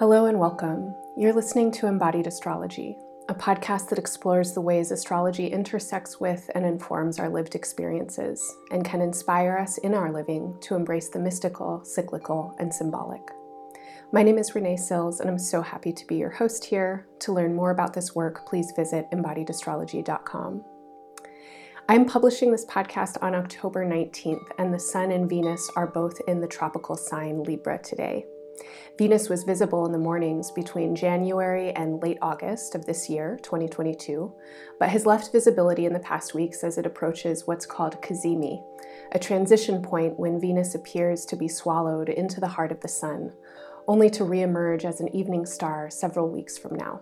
Hello and welcome. You're listening to Embodied Astrology, a podcast that explores the ways astrology intersects with and informs our lived experiences and can inspire us in our living to embrace the mystical, cyclical, and symbolic. My name is Renee Sills, and I'm so happy to be your host here. To learn more about this work, please visit embodiedastrology.com. I'm publishing this podcast on October 19th, and the Sun and Venus are both in the tropical sign Libra today. Venus was visible in the mornings between January and late August of this year, 2022, but has left visibility in the past weeks as it approaches what's called Cazimi, a transition point when Venus appears to be swallowed into the heart of the Sun, only to reemerge as an evening star several weeks from now.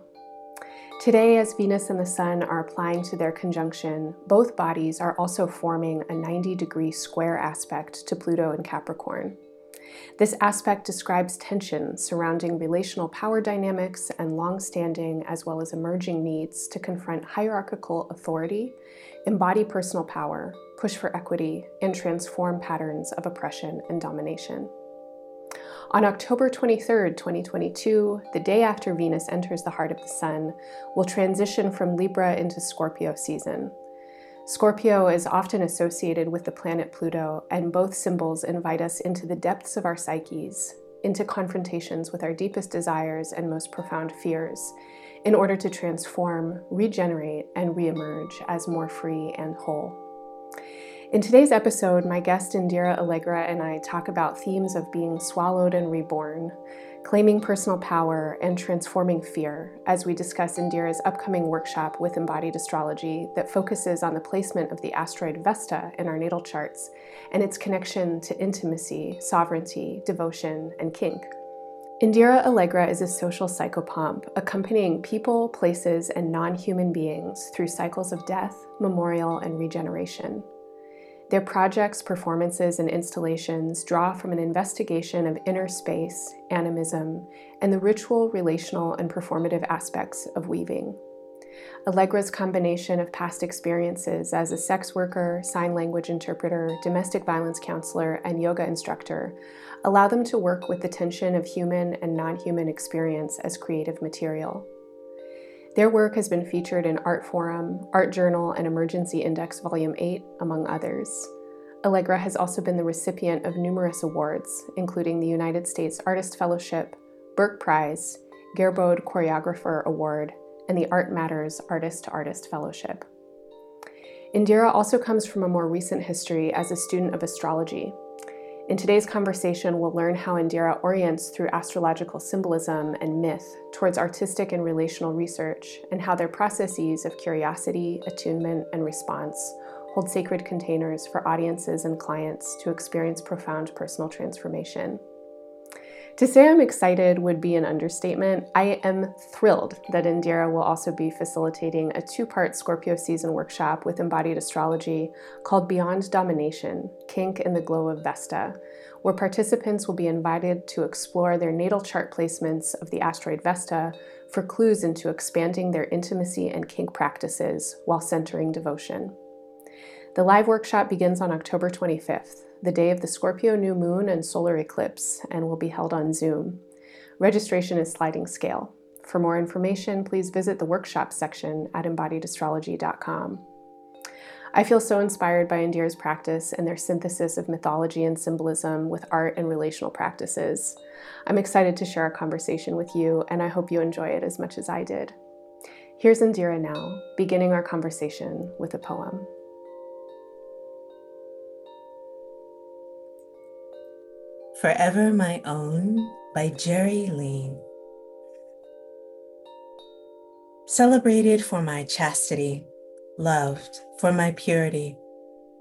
Today, as Venus and the Sun are applying to their conjunction, both bodies are also forming a 90 degree square aspect to Pluto and Capricorn. This aspect describes tension surrounding relational power dynamics and long standing as well as emerging needs to confront hierarchical authority, embody personal power, push for equity, and transform patterns of oppression and domination. On October 23, 2022, the day after Venus enters the heart of the Sun, will transition from Libra into Scorpio season. Scorpio is often associated with the planet Pluto, and both symbols invite us into the depths of our psyches, into confrontations with our deepest desires and most profound fears, in order to transform, regenerate, and reemerge as more free and whole. In today's episode, my guest Indira Allegra and I talk about themes of being swallowed and reborn, claiming personal power, and transforming fear as we discuss Indira's upcoming workshop with embodied astrology that focuses on the placement of the asteroid Vesta in our natal charts and its connection to intimacy, sovereignty, devotion, and kink. Indira Allegra is a social psychopomp, accompanying people, places, and non human beings through cycles of death, memorial, and regeneration. Their projects, performances, and installations draw from an investigation of inner space, animism, and the ritual, relational, and performative aspects of weaving. Allegra's combination of past experiences as a sex worker, sign language interpreter, domestic violence counselor, and yoga instructor allow them to work with the tension of human and non human experience as creative material. Their work has been featured in Artforum, Art Journal, and Emergency Index Volume 8, among others. Allegra has also been the recipient of numerous awards, including the United States Artist Fellowship, Burke Prize, Gerbode Choreographer Award, and the Art Matters Artist to Artist Fellowship. Indira also comes from a more recent history as a student of astrology, in today's conversation, we'll learn how Indira orients through astrological symbolism and myth towards artistic and relational research, and how their processes of curiosity, attunement, and response hold sacred containers for audiences and clients to experience profound personal transformation. To say I'm excited would be an understatement. I am thrilled that Indira will also be facilitating a two part Scorpio season workshop with embodied astrology called Beyond Domination Kink in the Glow of Vesta, where participants will be invited to explore their natal chart placements of the asteroid Vesta for clues into expanding their intimacy and kink practices while centering devotion. The live workshop begins on October 25th the day of the Scorpio new moon and solar eclipse, and will be held on Zoom. Registration is sliding scale. For more information, please visit the workshop section at embodiedastrology.com. I feel so inspired by Indira's practice and their synthesis of mythology and symbolism with art and relational practices. I'm excited to share our conversation with you, and I hope you enjoy it as much as I did. Here's Indira now, beginning our conversation with a poem. Forever My Own by Jerry Lean. Celebrated for my chastity, loved for my purity,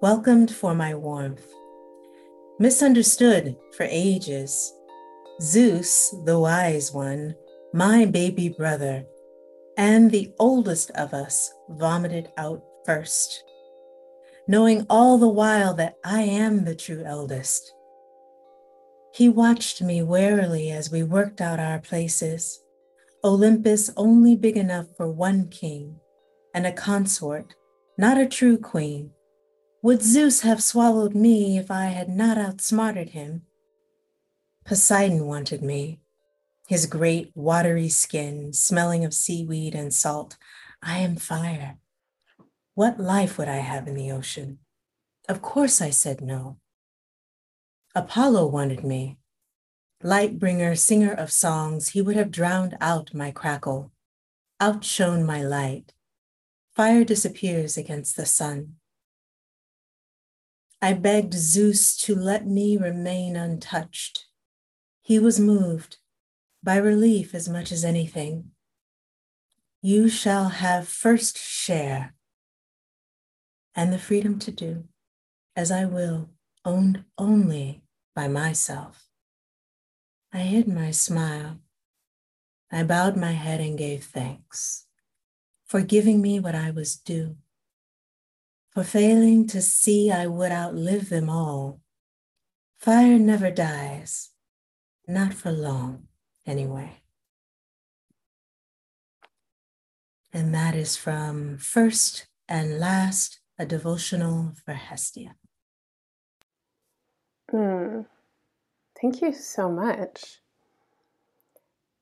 welcomed for my warmth, misunderstood for ages. Zeus, the wise one, my baby brother, and the oldest of us vomited out first, knowing all the while that I am the true eldest he watched me warily as we worked out our places. Olympus only big enough for one king and a consort, not a true queen. Would Zeus have swallowed me if I had not outsmarted him? Poseidon wanted me. his great watery skin smelling of seaweed and salt. I am fire. What life would I have in the ocean? Of course, I said no. Apollo wanted me. Light bringer, singer of songs, he would have drowned out my crackle, outshone my light. Fire disappears against the sun. I begged Zeus to let me remain untouched. He was moved by relief as much as anything. You shall have first share and the freedom to do as I will, owned only by myself. I hid my smile. I bowed my head and gave thanks for giving me what I was due, for failing to see I would outlive them all. Fire never dies, not for long anyway. And that is from First and Last, a devotional for Hestia. Mm, thank you so much.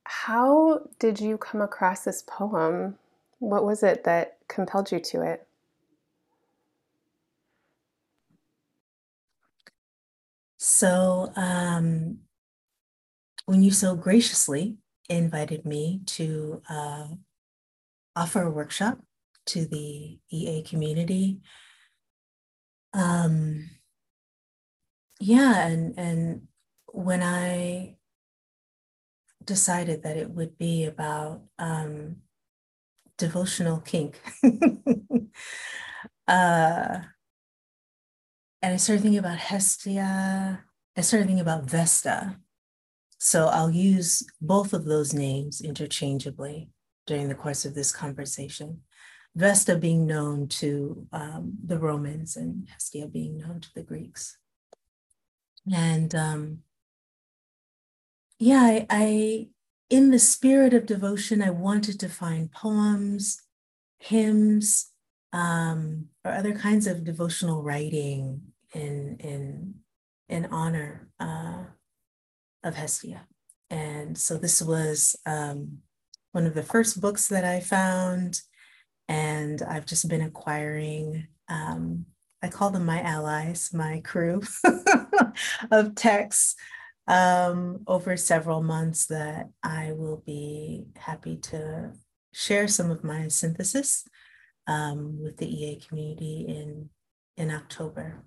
How did you come across this poem? What was it that compelled you to it? So, um, when you so graciously invited me to uh, offer a workshop to the EA community, um, yeah, and and when I decided that it would be about um, devotional kink, uh, and I started thinking about Hestia. I started thinking about Vesta, so I'll use both of those names interchangeably during the course of this conversation. Vesta being known to um, the Romans and Hestia being known to the Greeks. And um, yeah, I, I, in the spirit of devotion, I wanted to find poems, hymns, um, or other kinds of devotional writing in in in honor uh, of Hestia. And so this was um, one of the first books that I found, and I've just been acquiring. Um, I call them my allies, my crew of texts um, over several months that I will be happy to share some of my synthesis um, with the EA community in in October.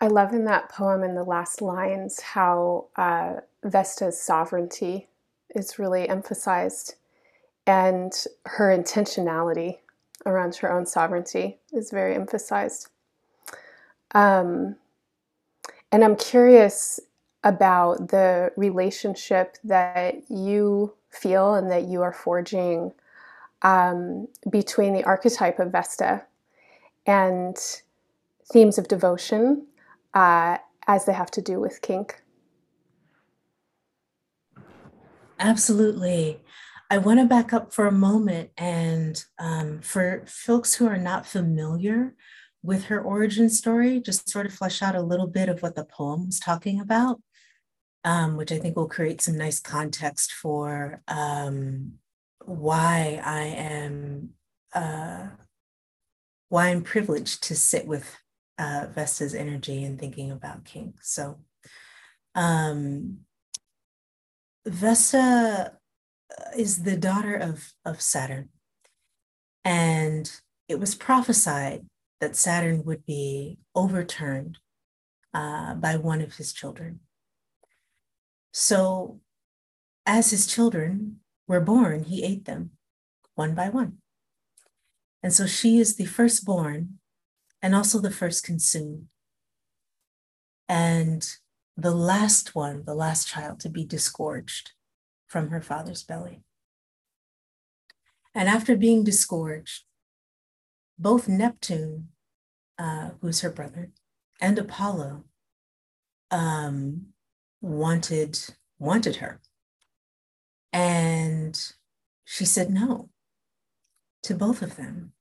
I love in that poem in the last lines how uh, Vesta's sovereignty is really emphasized and her intentionality around her own sovereignty is very emphasized. Um, and I'm curious about the relationship that you feel and that you are forging um, between the archetype of Vesta and themes of devotion uh, as they have to do with kink. Absolutely. I want to back up for a moment and um, for folks who are not familiar with her origin story, just sort of flesh out a little bit of what the poem was talking about, um, which I think will create some nice context for um, why I am uh, why I'm privileged to sit with uh, Vesta's energy and thinking about kink. So, um, Vesta is the daughter of, of Saturn. And it was prophesied that Saturn would be overturned uh, by one of his children. So, as his children were born, he ate them one by one. And so she is the firstborn and also the first consumed. And the last one, the last child to be disgorged from her father's belly. And after being disgorged, both Neptune, uh, who's her brother, and Apollo um, wanted wanted her, and she said no to both of them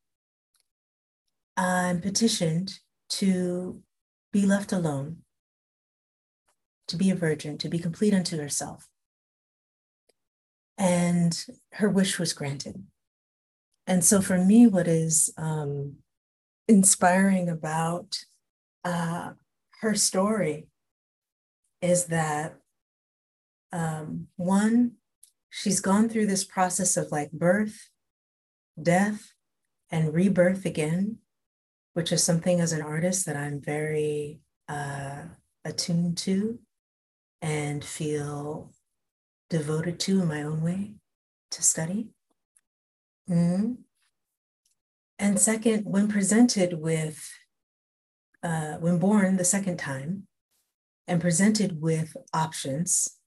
and petitioned to be left alone. to be a virgin, to be complete unto herself. And her wish was granted. And so for me, what is um, inspiring about uh, her story is that um, one, she's gone through this process of like birth, death, and rebirth again, which is something as an artist that I'm very uh, attuned to and feel devoted to in my own way to study. Mm-hmm. And second, when presented with, uh, when born the second time and presented with options,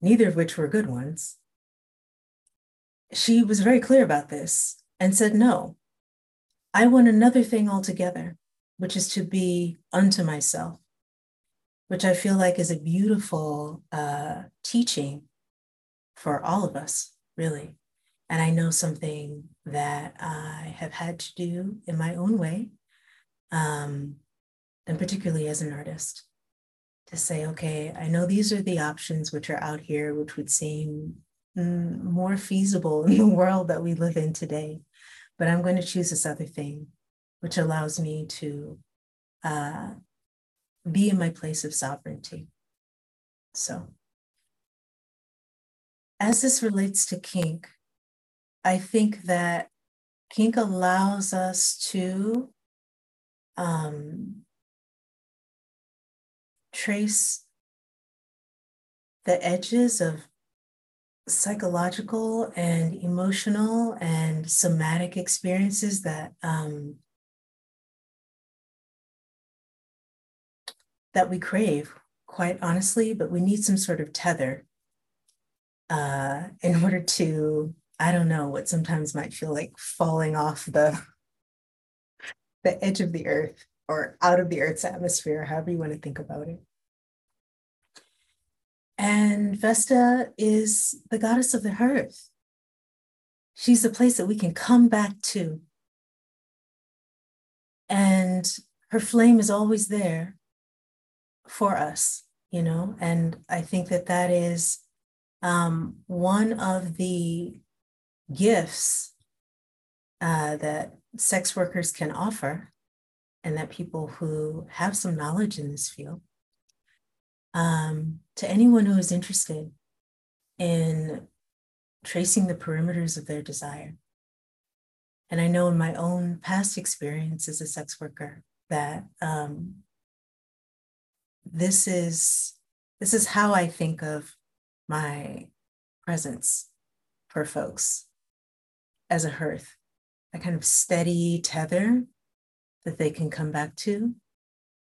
neither of which were good ones, she was very clear about this and said, No, I want another thing altogether, which is to be unto myself, which I feel like is a beautiful uh, teaching for all of us, really. And I know something that I have had to do in my own way, um, and particularly as an artist, to say, okay, I know these are the options which are out here, which would seem mm, more feasible in the world that we live in today. But I'm going to choose this other thing, which allows me to uh, be in my place of sovereignty. So, as this relates to kink, I think that kink allows us to um, trace the edges of psychological and emotional and somatic experiences that um, that we crave quite honestly but we need some sort of tether uh, in order to I don't know what sometimes might feel like falling off the the edge of the earth or out of the earth's atmosphere, however you want to think about it. And Vesta is the goddess of the hearth. She's the place that we can come back to. And her flame is always there for us, you know? And I think that that is um, one of the gifts uh, that sex workers can offer and that people who have some knowledge in this field um, to anyone who is interested in tracing the perimeters of their desire. And I know in my own past experience as a sex worker that um, this is this is how I think of my presence for folks as a hearth, a kind of steady tether that they can come back to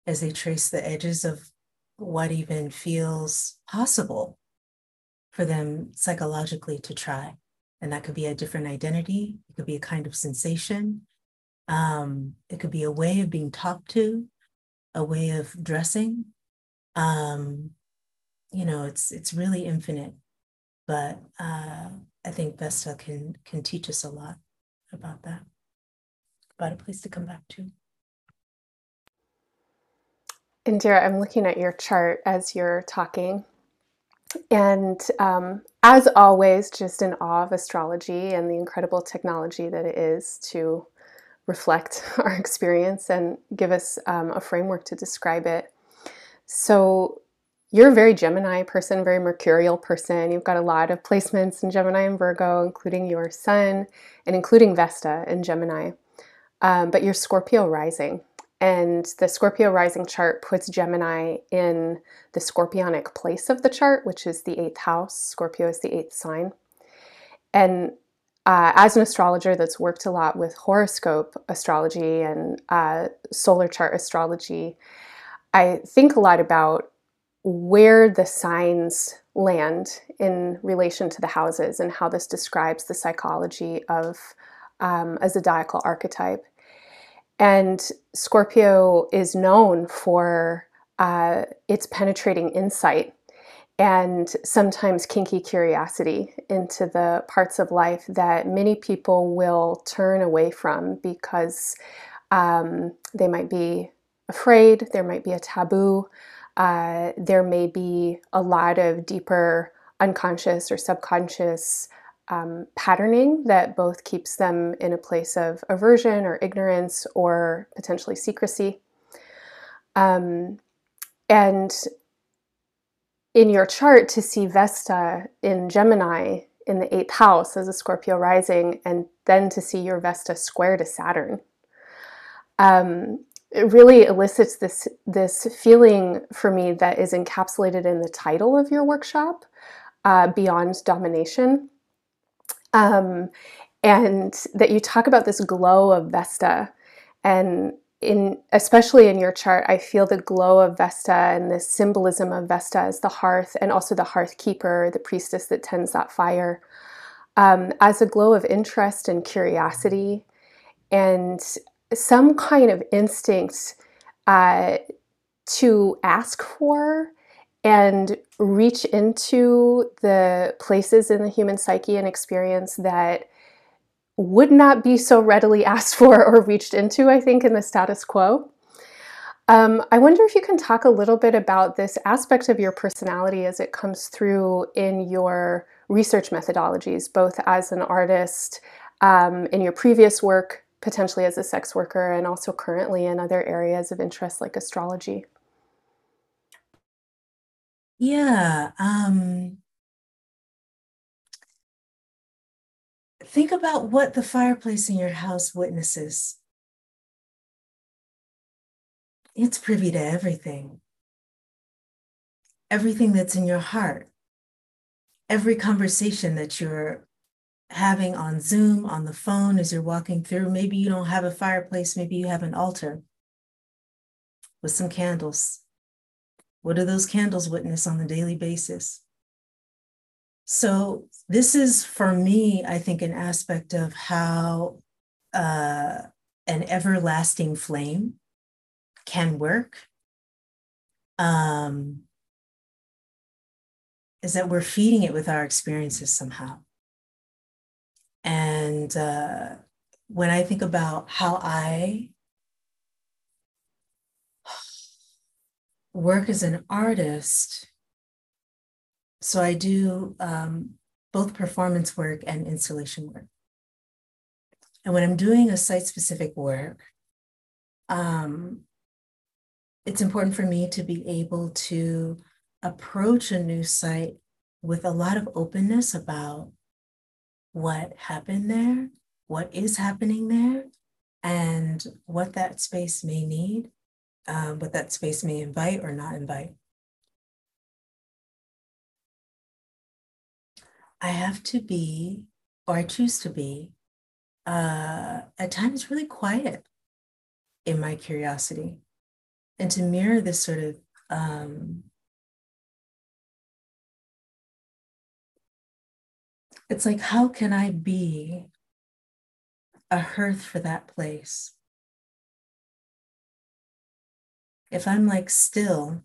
as they trace the edges of what even feels possible for them psychologically to try. And that could be a different identity, it could be a kind of sensation, um, it could be a way of being talked to, a way of dressing. Um, you know, it's it's really infinite, but uh, I think Vesta can can teach us a lot about that, about a place to come back to. Indira, I'm looking at your chart as you're talking. And um, as always, just in awe of astrology and the incredible technology that it is to reflect our experience and give us um, a framework to describe it. So, you're a very Gemini person, very mercurial person. You've got a lot of placements in Gemini and Virgo, including your Sun and including Vesta in Gemini. Um, but you're Scorpio rising. And the Scorpio rising chart puts Gemini in the scorpionic place of the chart, which is the eighth house. Scorpio is the eighth sign. And uh, as an astrologer that's worked a lot with horoscope astrology and uh, solar chart astrology, I think a lot about where the signs land in relation to the houses and how this describes the psychology of um, a zodiacal archetype. And Scorpio is known for uh, its penetrating insight and sometimes kinky curiosity into the parts of life that many people will turn away from because um, they might be afraid, there might be a taboo, uh, there may be a lot of deeper unconscious or subconscious um, patterning that both keeps them in a place of aversion or ignorance or potentially secrecy. Um, and in your chart, to see Vesta in Gemini in the eighth house as a Scorpio rising, and then to see your Vesta square to Saturn, um, it really elicits this this feeling for me that is encapsulated in the title of your workshop, uh, Beyond Domination um, and that you talk about this glow of Vesta. And in especially in your chart, I feel the glow of Vesta and the symbolism of Vesta as the hearth and also the hearth keeper, the priestess that tends that fire, um, as a glow of interest and curiosity and some kind of instinct uh, to ask for and reach into the places in the human psyche and experience that would not be so readily asked for or reached into, I think, in the status quo. Um, I wonder if you can talk a little bit about this aspect of your personality as it comes through in your research methodologies, both as an artist, um, in your previous work, potentially as a sex worker, and also currently in other areas of interest like astrology. Yeah. Um, think about what the fireplace in your house witnesses. It's privy to everything, everything that's in your heart, every conversation that you're having on Zoom, on the phone, as you're walking through. Maybe you don't have a fireplace, maybe you have an altar with some candles. What do those candles witness on a daily basis? So, this is for me, I think, an aspect of how uh, an everlasting flame can work. Um, is that we're feeding it with our experiences somehow. And uh, when I think about how I work as an artist, so I do um, both performance work and installation work. And when I'm doing a site specific work, um, it's important for me to be able to approach a new site with a lot of openness about what happened there, what is happening there, and what that space may need um, what that space may invite or not invite. I have to be, or I choose to be, uh, at times really quiet in my curiosity and to mirror this sort of um, it's like how can i be a hearth for that place if I'm like still,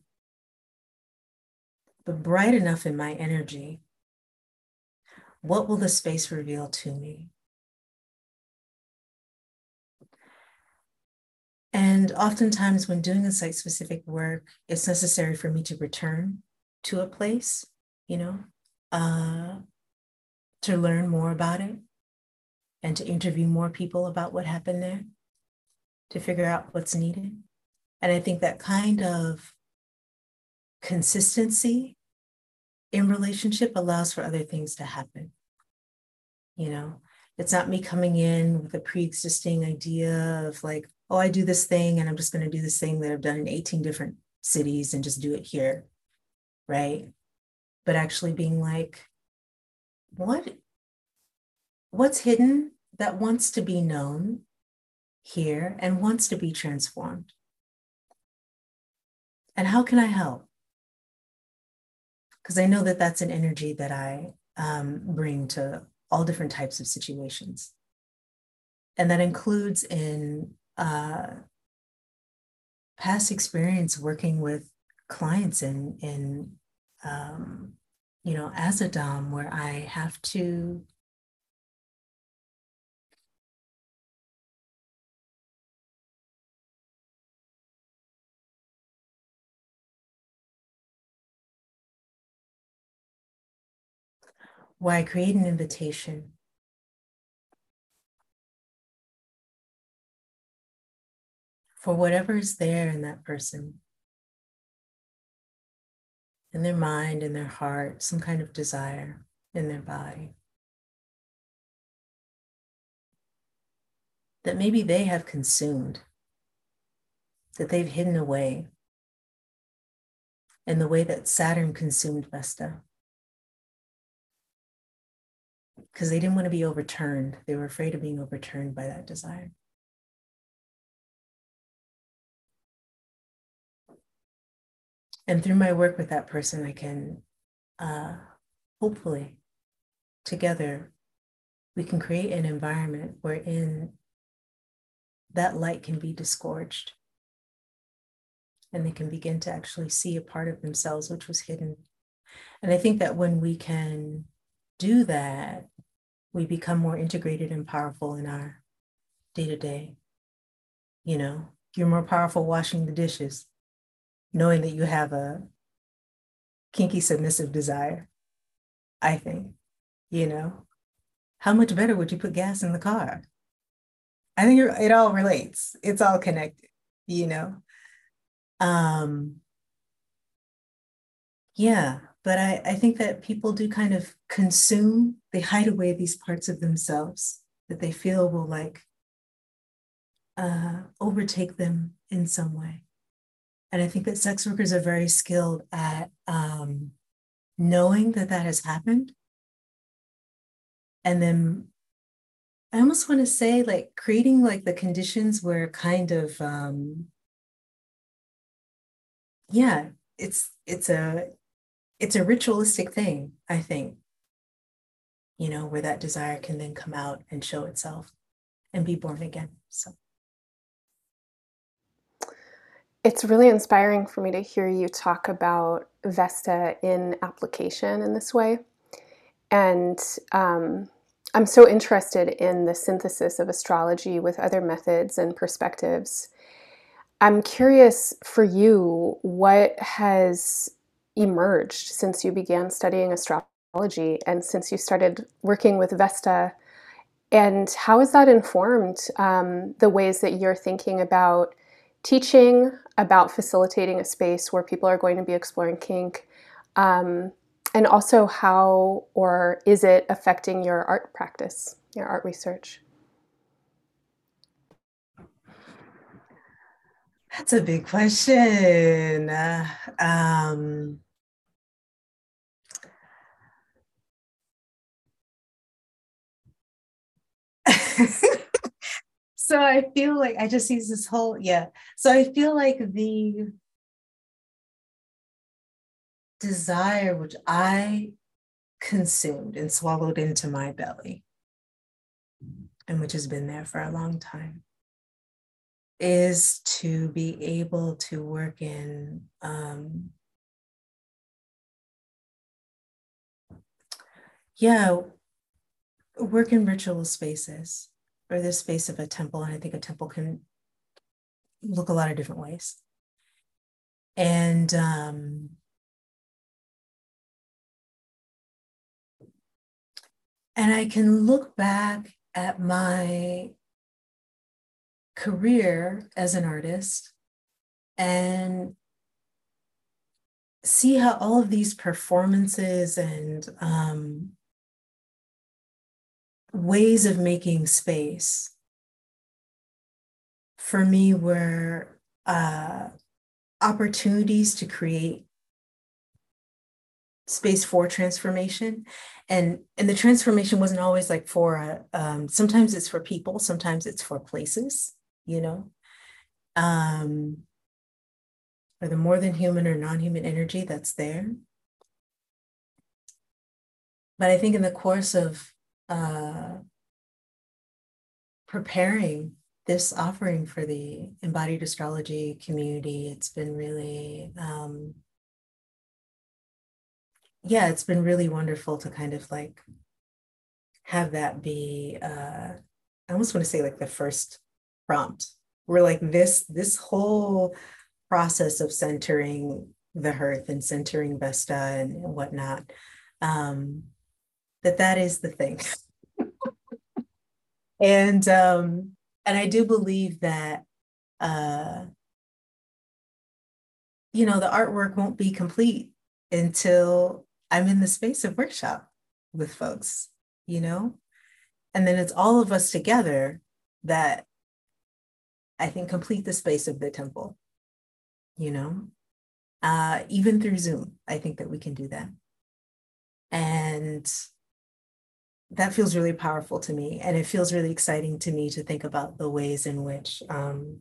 but bright enough in my energy, what will the space reveal to me? And oftentimes, when doing a site specific work, it's necessary for me to return to a place, you know, uh, to learn more about it and to interview more people about what happened there, to figure out what's needed. And I think that kind of consistency in relationship allows for other things to happen. You know, it's not me coming in with a pre existing idea of like, oh, I do this thing and I'm just going to do this thing that I've done in 18 different cities and just do it here. Right. But actually being like, what what's hidden that wants to be known here and wants to be transformed and how can I help? Because I know that that's an energy that I um, bring to all different types of situations. And that includes in uh, past experience working with clients in, in um, you know, as a Dom, where I have to why I create an invitation for whatever is there in that person in their mind, in their heart, some kind of desire in their body. That maybe they have consumed, that they've hidden away in the way that Saturn consumed Vesta. Because they didn't want to be overturned. They were afraid of being overturned by that desire. And through my work with that person, I can uh, hopefully together we can create an environment wherein that light can be disgorged and they can begin to actually see a part of themselves which was hidden. And I think that when we can do that, we become more integrated and powerful in our day to day. You know, you're more powerful washing the dishes, knowing that you have a kinky submissive desire. I think, you know, how much better would you put gas in the car? I think it all relates. It's all connected, you know. Um, yeah, but I, I think that people do kind of consume, they hide away these parts of themselves that they feel will like uh, overtake them in some way. And I think that sex workers are very skilled at um, knowing that that has happened. And then I almost want to say, like, creating like the conditions where kind of um, yeah, it's it's a it's a ritualistic thing, I think. You know, where that desire can then come out and show itself and be born again. So it's really inspiring for me to hear you talk about Vesta in application in this way. And um, I'm so interested in the synthesis of astrology with other methods and perspectives I'm curious for you, what has emerged since you began studying astrology and since you started working with Vesta? And how has that informed um, the ways that you're thinking about teaching, about facilitating a space where people are going to be exploring kink? Um, and also, how or is it affecting your art practice, your art research? That's a big question. Uh, um, so I feel like I just use this whole, yeah. So I feel like the desire which I consumed and swallowed into my belly, and which has been there for a long time is to be able to work in um, yeah work in ritual spaces or the space of a temple and i think a temple can look a lot of different ways. And um, and i can look back at my career as an artist and see how all of these performances and um, ways of making space for me were uh, opportunities to create space for transformation. And and the transformation wasn't always like for a, um, sometimes it's for people sometimes it's for places you know? Um or the more than human or non-human energy that's there. But i think in the course of uh preparing this offering for the embodied astrology community it's been really um yeah it's been really wonderful to kind of like have that be uh i almost want to say like the first prompt. We're like this this whole process of centering the hearth and centering Vesta and, whatnot. Um, that that is the thing. and um, and I do believe that uh, you know the artwork won't be complete until I'm in the space of workshop with folks, you know, and then it's all of us together that I think complete the space of the temple, you know, uh, even through Zoom. I think that we can do that. And that feels really powerful to me. And it feels really exciting to me to think about the ways in which um,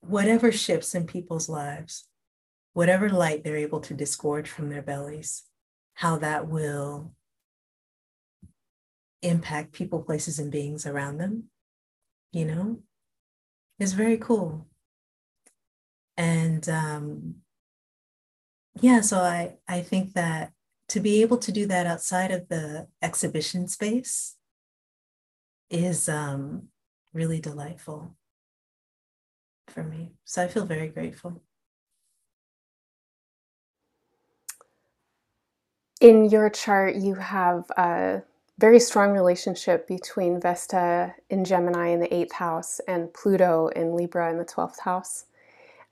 whatever shifts in people's lives, whatever light they're able to disgorge from their bellies, how that will impact people, places, and beings around them, you know, is very cool. And um, yeah, so I, I think that to be able to do that outside of the exhibition space is um, really delightful for me. So I feel very grateful. In your chart, you have a very strong relationship between Vesta in Gemini in the eighth house and Pluto in Libra in the 12th house.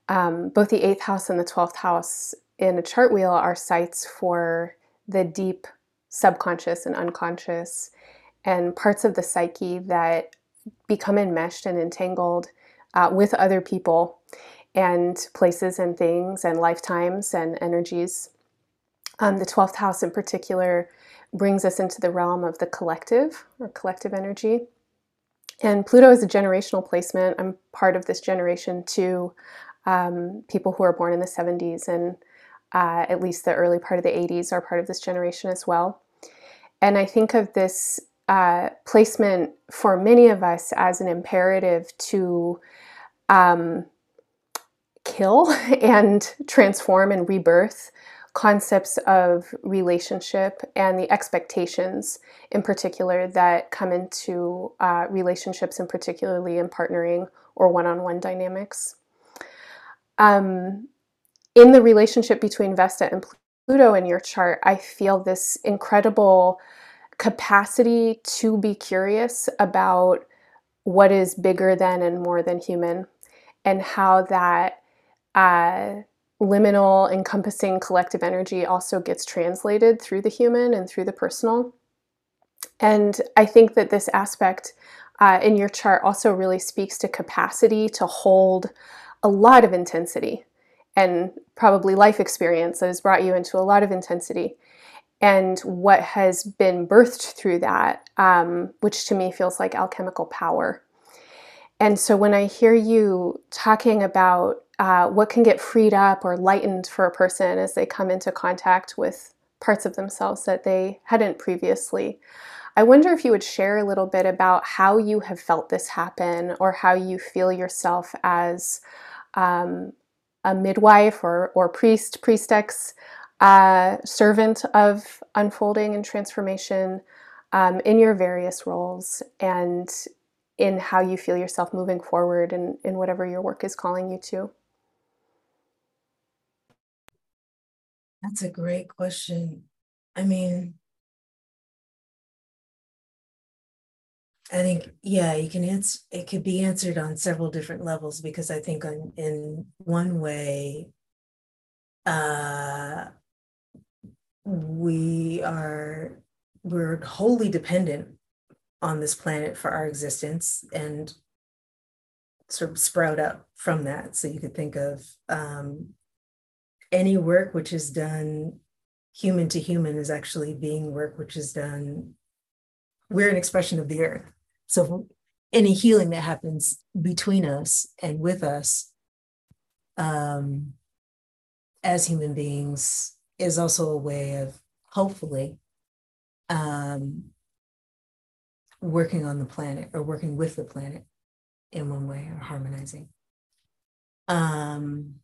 Um, both the eighth house and the 12th house in a chart wheel are sites for the deep subconscious and unconscious and parts of the psyche that become enmeshed and entangled uh, with other people and places and things and lifetimes and energies. Um, the 12th house, in particular, brings us into the realm of the collective or collective energy. And Pluto is a generational placement. I'm part of this generation too. Um, people who are born in the 70s and uh, at least the early part of the 80s, are part of this generation as well. And I think of this uh, placement for many of us as an imperative to um, kill and transform and rebirth concepts of relationship and the expectations in particular that come into uh, relationships and particularly in partnering or one-on-one dynamics um, in the relationship between Vesta and Pluto in your chart, I feel this incredible capacity to be curious about what is bigger than and more than human, and how that uh, liminal, encompassing collective energy also gets translated through the human and through the personal. And I think that this aspect uh, in your chart also really speaks to capacity to hold a lot of intensity and probably life experience that has brought you into a lot of intensity and what has been birthed through that, um, which to me feels like alchemical power. And so when I hear you talking about uh, what can get freed up or lightened for a person as they come into contact with parts of themselves that they hadn't previously, I wonder if you would share a little bit about how you have felt this happen or how you feel yourself as um, a midwife or, or priest, priestess, uh, servant of unfolding and transformation um, in your various roles and in how you feel yourself moving forward and in whatever your work is calling you to? That's a great question. I mean, I think, yeah, you can answer, it could be answered on several different levels because I think on, in one way, uh, we are, we're wholly dependent on this planet for our existence and sort of sprout up from that. So you could think of um, any work which is done human to human is actually being work which is done we're an expression of the earth so any healing that happens between us and with us um, as human beings is also a way of hopefully um, working on the planet or working with the planet in one way or harmonizing. Um,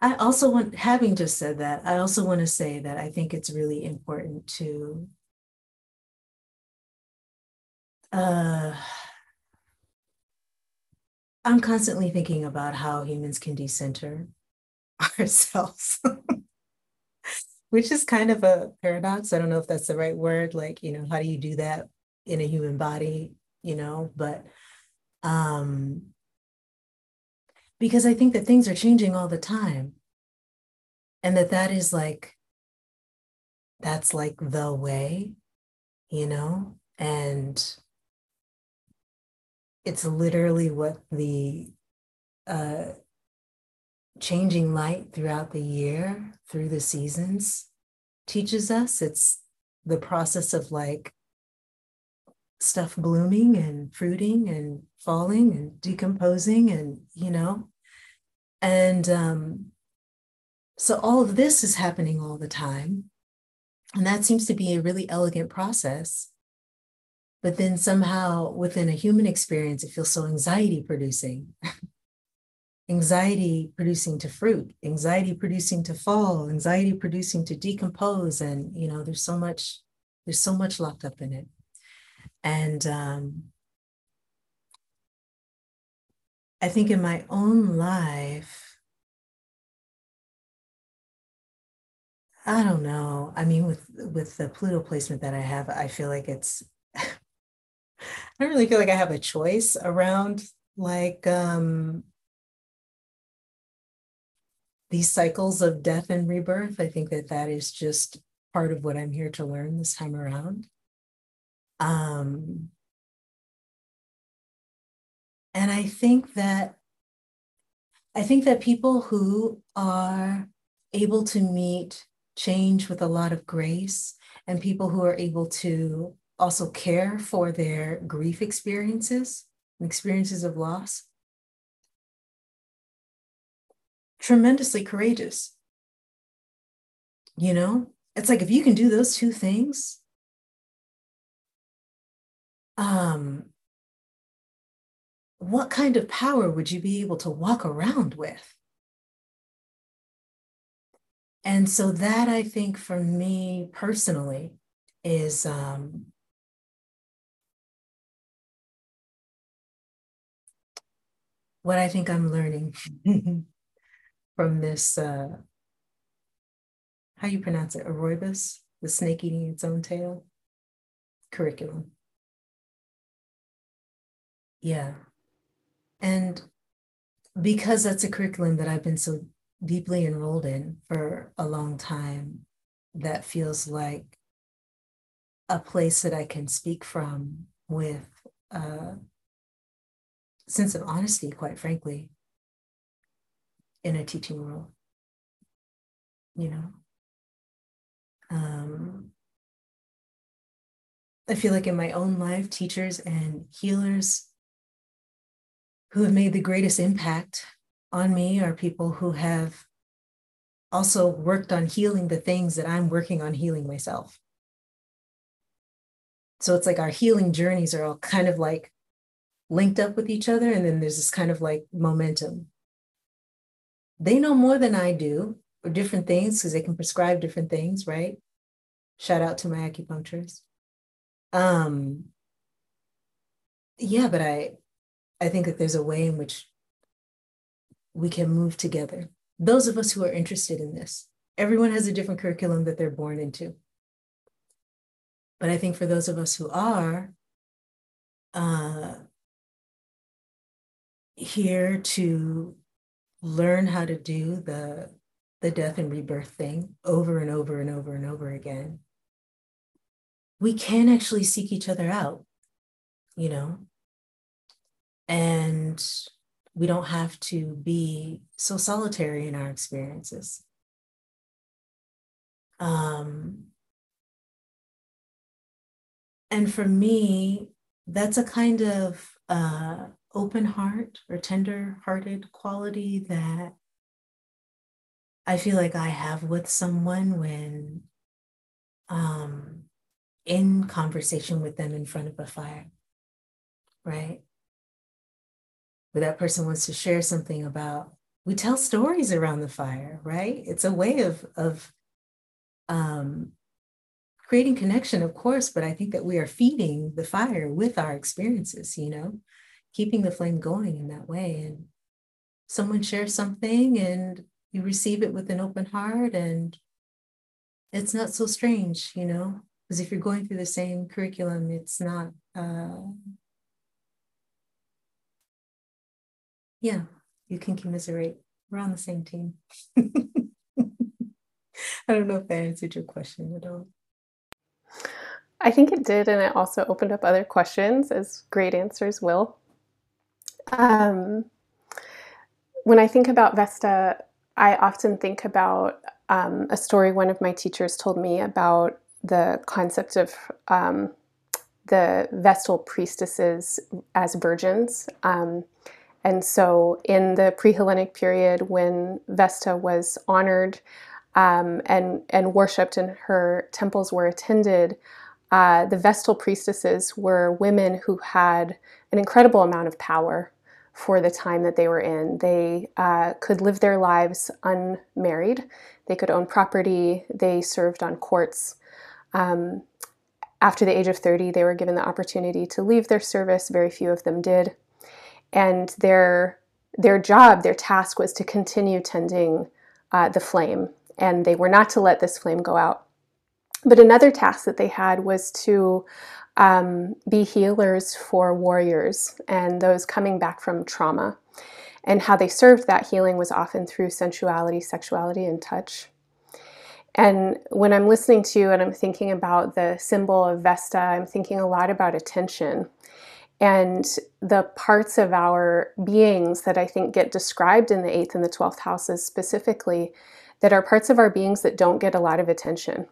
I also want, having just said that, I also want to say that I think it's really important to uh, I'm constantly thinking about how humans can decenter ourselves. which is kind of a paradox. I don't know if that's the right word. Like, you know, how do you do that in a human body, you know? But um because I think that things are changing all the time. And that that is like that's like the way, you know? And it's literally what the uh changing light throughout the year, through the seasons, teaches us. It's the process of like stuff blooming and fruiting and falling and decomposing and, you know, and um, so all of this is happening all the time. And that seems to be a really elegant process. But then somehow within a human experience, it feels so anxiety producing. anxiety producing to fruit, anxiety producing to fall, anxiety producing to decompose. And, you know, there's so much, there's so much locked up in it. And um, I think in my own life, I don't know. I mean, with with the Pluto placement that I have, I feel like it's I don't really feel like I have a choice around like um these cycles of death and rebirth. I think that that is just part of what I'm here to learn this time around. Um, and I think that I think that people who are able to meet change with a lot of grace and people who are able to also care for their grief experiences experiences of loss tremendously courageous. You know, it's like if you can do those two things, um, what kind of power would you be able to walk around with? And so that I think for me personally is um, what I think I'm learning from this, uh, how you pronounce it, Aroibus, the snake eating its own tail curriculum. Yeah. And because that's a curriculum that I've been so deeply enrolled in for a long time, that feels like a place that I can speak from with a sense of honesty, quite frankly, in a teaching role. You know? Um, I feel like in my own life, teachers and healers who have made the greatest impact on me are people who have also worked on healing the things that I'm working on healing myself. So it's like our healing journeys are all kind of like linked up with each other. And then there's this kind of like momentum they know more than I do or different things because they can prescribe different things, right? Shout out to my acupuncturist. Um, yeah, but I I think that there's a way in which we can move together. Those of us who are interested in this, everyone has a different curriculum that they're born into. But I think for those of us who are uh, here to learn how to do the the death and rebirth thing over and over and over and over again. We can actually seek each other out you know? And we don't have to be so solitary in our experiences. Um and for me that's a kind of uh open heart or tender hearted quality that I feel like I have with someone when um, in conversation with them in front of a fire, right? Where that person wants to share something about, we tell stories around the fire, right? It's a way of, of um, creating connection, of course, but I think that we are feeding the fire with our experiences, you know? Keeping the flame going in that way. And someone shares something and you receive it with an open heart and it's not so strange, you know, because if you're going through the same curriculum, it's not, uh, yeah, you can commiserate. We're on the same team. I don't know if that answered your question at all. I think it did, and it also opened up other questions, as great answers will. Um, when I think about Vesta, I often think about um, a story one of my teachers told me about the concept of um, the Vestal priestesses as virgins. Um, and so, in the pre Hellenic period, when Vesta was honored um, and, and worshipped and her temples were attended, uh, the Vestal priestesses were women who had an incredible amount of power for the time that they were in. They uh, could live their lives unmarried, they could own property, they served on courts. Um, after the age of 30, they were given the opportunity to leave their service. Very few of them did. And their, their job, their task was to continue tending uh, the flame, and they were not to let this flame go out. But another task that they had was to um, be healers for warriors and those coming back from trauma. And how they served that healing was often through sensuality, sexuality, and touch. And when I'm listening to you and I'm thinking about the symbol of Vesta, I'm thinking a lot about attention and the parts of our beings that I think get described in the eighth and the 12th houses specifically that are parts of our beings that don't get a lot of attention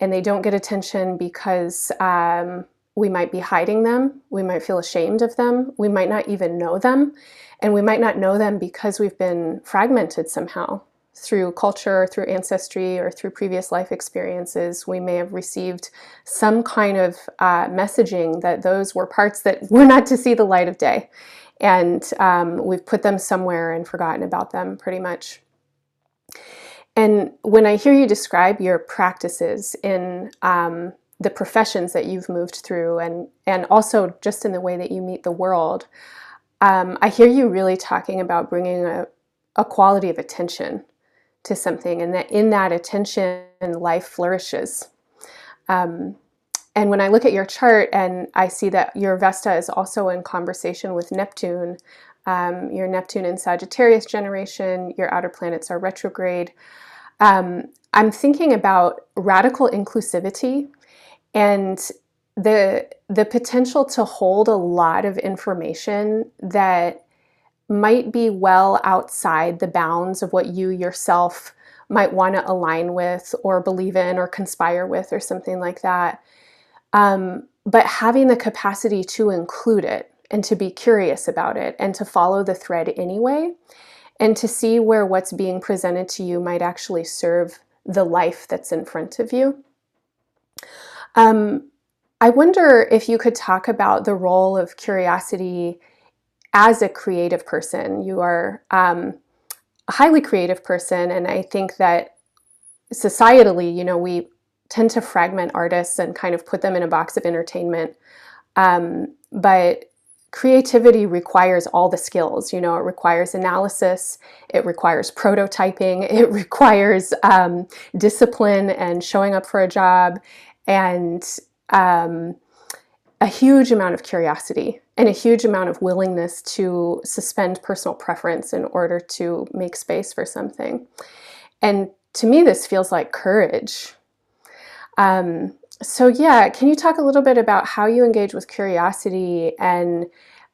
and they don't get attention because um, we might be hiding them, we might feel ashamed of them, we might not even know them, and we might not know them because we've been fragmented somehow through culture, through ancestry, or through previous life experiences. We may have received some kind of uh, messaging that those were parts that were not to see the light of day. And um, we've put them somewhere and forgotten about them pretty much. And when I hear you describe your practices in um, the professions that you've moved through, and and also just in the way that you meet the world, um, I hear you really talking about bringing a, a quality of attention to something, and that in that attention, life flourishes. Um, and when I look at your chart and I see that your Vesta is also in conversation with Neptune, um, your Neptune in Sagittarius generation, your outer planets are retrograde. Um, I'm thinking about radical inclusivity and the the potential to hold a lot of information that might be well outside the bounds of what you yourself might want to align with or believe in or conspire with or something like that. Um, but having the capacity to include it and to be curious about it and to follow the thread anyway and to see where what's being presented to you might actually serve the life that's in front of you. Um, I wonder if you could talk about the role of curiosity as a creative person. You are um, a highly creative person, and I think that societally, you know, we tend to fragment artists and kind of put them in a box of entertainment. Um, but creativity requires all the skills. You know, it requires analysis, it requires prototyping, it requires um, discipline and showing up for a job, and um, a huge amount of curiosity and a huge amount of willingness to suspend personal preference in order to make space for something. And to me, this feels like courage. Um, so yeah, can you talk a little bit about how you engage with curiosity and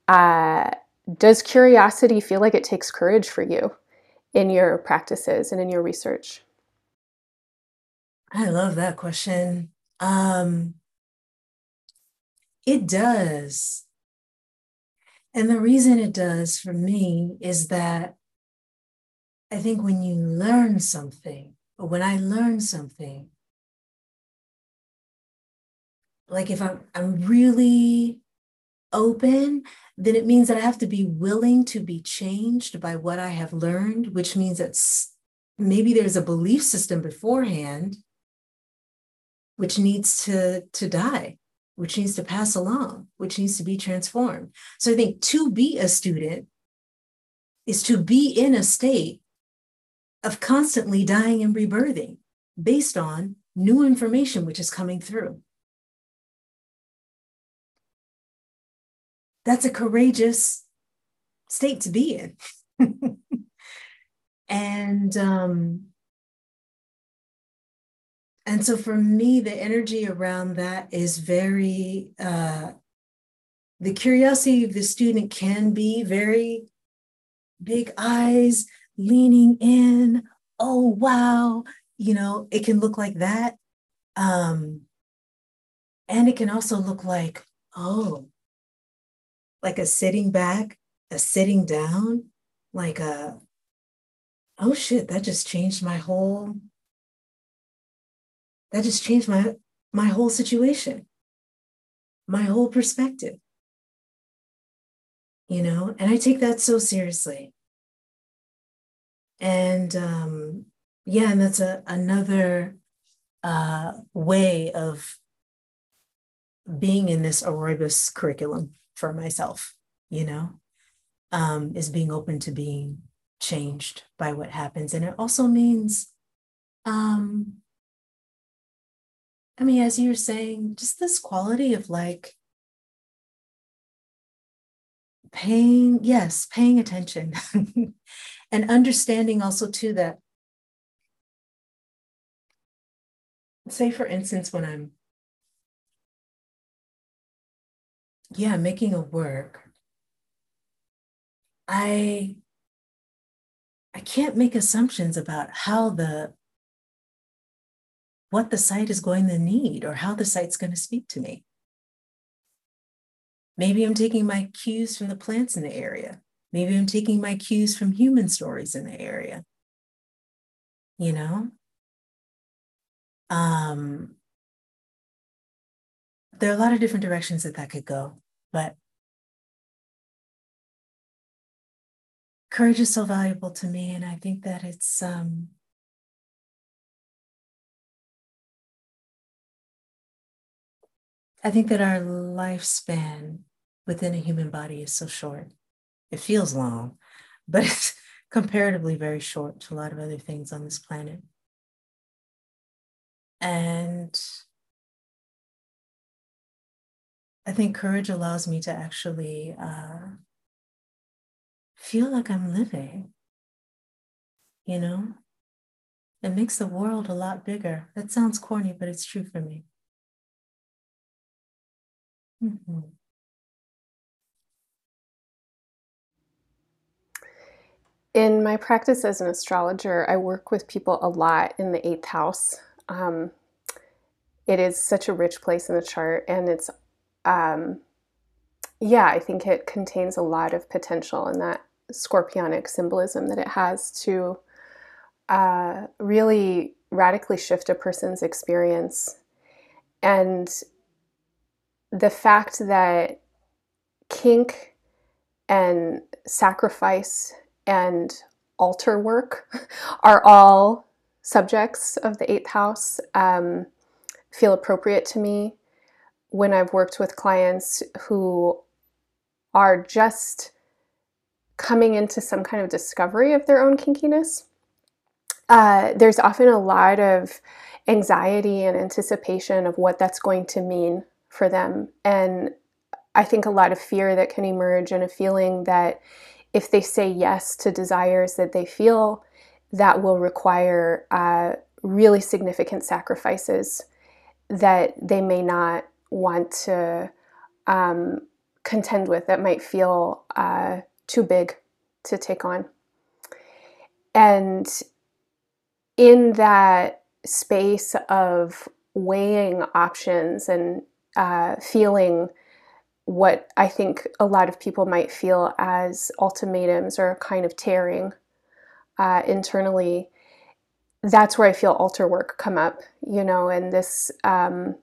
uh, does curiosity feel like it takes courage for you in your practices and in your research? I love that question. Um, it does. And the reason it does for me is that I think when you learn something, or when I learn something, like if I'm, I'm really open, then it means that I have to be willing to be changed by what I have learned, which means that maybe there's a belief system beforehand which needs to, to die, which needs to pass along, which needs to be transformed. So I think to be a student is to be in a state of constantly dying and rebirthing based on new information which is coming through. That's a courageous state to be in. and um, and so for me, the energy around that is very uh, the curiosity of the student can be very big eyes, leaning in. Oh wow, you know, it can look like that. Um, and it can also look like, oh, like a sitting back, a sitting down, like a, oh shit, that just changed my whole, that just changed my my whole situation, my whole perspective. You know, and I take that so seriously. And um, yeah, and that's a another uh, way of being in this Aurobis curriculum for myself, you know, um, is being open to being changed by what happens. And it also means, um, I mean, as you're saying, just this quality of like paying, yes, paying attention and understanding also too that, say, for instance, when I'm yeah, making a work, I I can't make assumptions about how the what the site is going to need or how the site's going to speak to me. Maybe I'm taking my cues from the plants in the area. Maybe I'm taking my cues from human stories in the area. You know? Um, there are a lot of different directions that that could go. But courage is so valuable to me, and I think that it's um, I think that our lifespan within a human body is so short. It feels long, but it's comparatively very short to a lot of other things on this planet. And I think courage allows me to actually uh, feel like I'm living. You know, it makes the world a lot bigger. That sounds corny, but it's true for me. Mm-hmm. In my practice as an astrologer, I work with people a lot in the eighth house. Um, it is such a rich place in the chart, and it's um, yeah, I think it contains a lot of potential in that scorpionic symbolism that it has to uh, really radically shift a person's experience. And the fact that kink and sacrifice and altar work are all subjects of the eighth house um, feel appropriate to me when I've worked with clients who are just coming into some kind of discovery of their own kinkiness, uh, there's often a lot of anxiety and anticipation of what that's going to mean for them. And I think a lot of fear that can emerge and a feeling that if they say yes to desires that they feel, that will require uh, really significant sacrifices that they may not want to um, contend with that might feel uh, too big to take on. And in that space of weighing options and uh, feeling what I think a lot of people might feel as ultimatums or kind of tearing uh, internally, that's where I feel altar work come up, you know, and this um,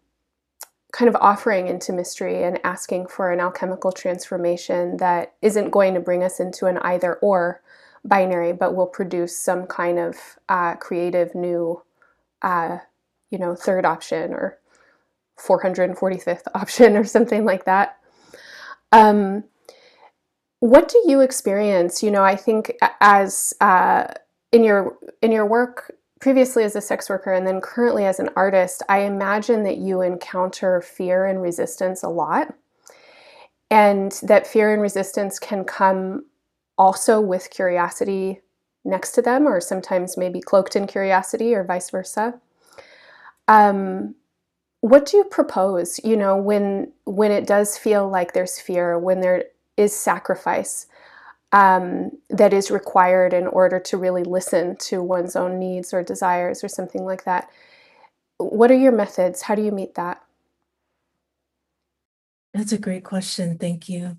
kind of offering into mystery and asking for an alchemical transformation that isn't going to bring us into an either or binary, but will produce some kind of uh, creative new, uh, you know, third option or 445th option or something like that. Um, what do you experience? You know, I think as uh, in your in your work previously as a sex worker and then currently as an artist, I imagine that you encounter fear and resistance a lot. And that fear and resistance can come also with curiosity next to them, or sometimes maybe cloaked in curiosity, or vice versa. Um, what do you propose? You know, when when it does feel like there's fear, when there is sacrifice um, that is required in order to really listen to one's own needs or desires, or something like that. What are your methods? How do you meet that? That's a great question. Thank you.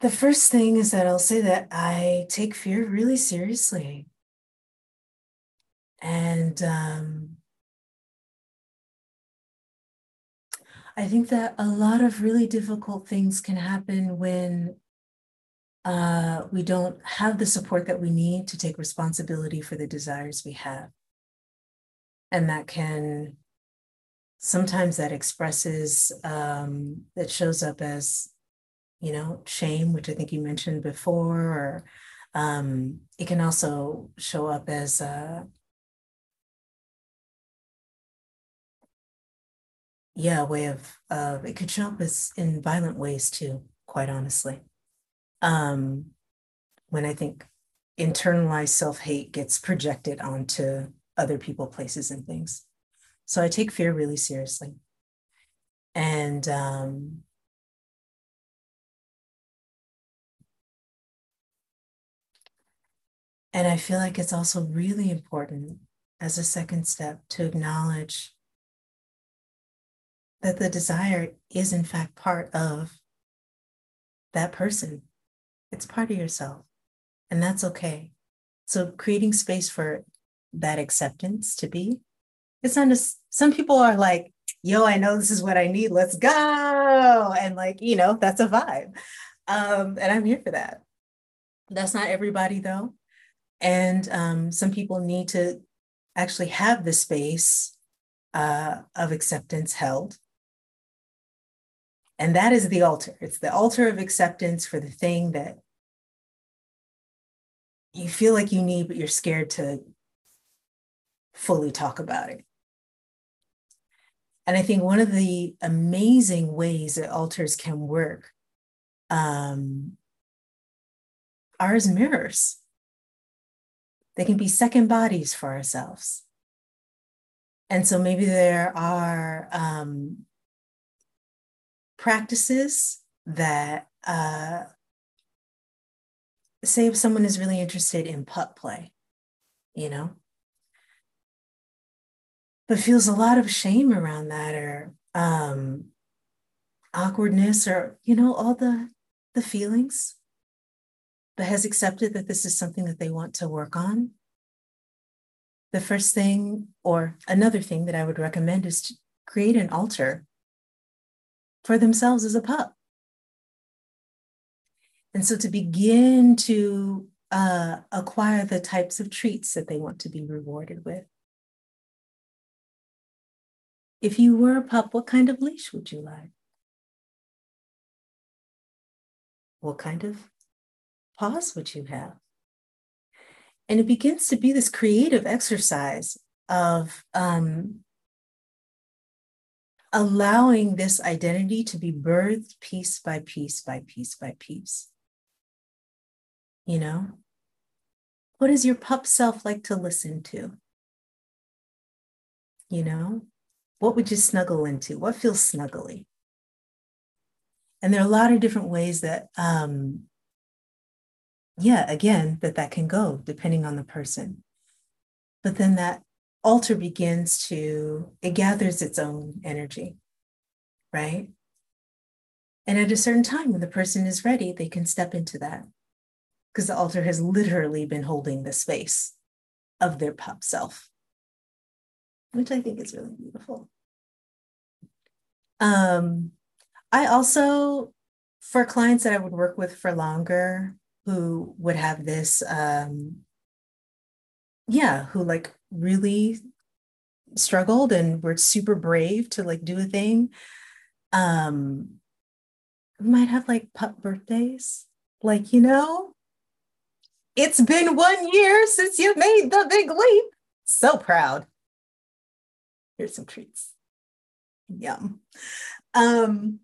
The first thing is that I'll say that I take fear really seriously. And um, I think that a lot of really difficult things can happen when uh, we don't have the support that we need to take responsibility for the desires we have. And that can sometimes that expresses, um, that shows up as you know, shame, which I think you mentioned before, or um, it can also show up as a, yeah, a way of, uh, it could show up as in violent ways too, quite honestly. Um, when I think internalized self hate gets projected onto other people, places, and things. So I take fear really seriously. And um, And I feel like it's also really important as a second step to acknowledge that the desire is, in fact, part of that person. It's part of yourself, and that's okay. So, creating space for that acceptance to be, it's not just some people are like, yo, I know this is what I need, let's go. And, like, you know, that's a vibe. Um, and I'm here for that. That's not everybody, though. And um, some people need to actually have the space uh, of acceptance held. And that is the altar. It's the altar of acceptance for the thing that you feel like you need, but you're scared to fully talk about it. And I think one of the amazing ways that altars can work um, are as mirrors. They can be second bodies for ourselves. And so maybe there are um, practices that, uh, say, if someone is really interested in pup play, you know, but feels a lot of shame around that or um, awkwardness or, you know, all the, the feelings but has accepted that this is something that they want to work on, the first thing or another thing that I would recommend is to create an altar for themselves as a pup. And so to begin to uh, acquire the types of treats that they want to be rewarded with. If you were a pup, what kind of leash would you like? What kind of paws would you have. And it begins to be this creative exercise of um, allowing this identity to be birthed piece by piece by piece by piece. You know? What does your pup self like to listen to? You know? What would you snuggle into? What feels snuggly? And there are a lot of different ways that um, yeah, again, that that can go depending on the person. But then that altar begins to, it gathers its own energy, right? And at a certain time, when the person is ready, they can step into that because the altar has literally been holding the space of their pup self, which I think is really beautiful. Um, I also, for clients that I would work with for longer, who would have this um yeah who like really struggled and were super brave to like do a thing um we might have like pup birthdays like you know It's been one year since you made the big leap. So proud. Here's some treats. Yum. Um,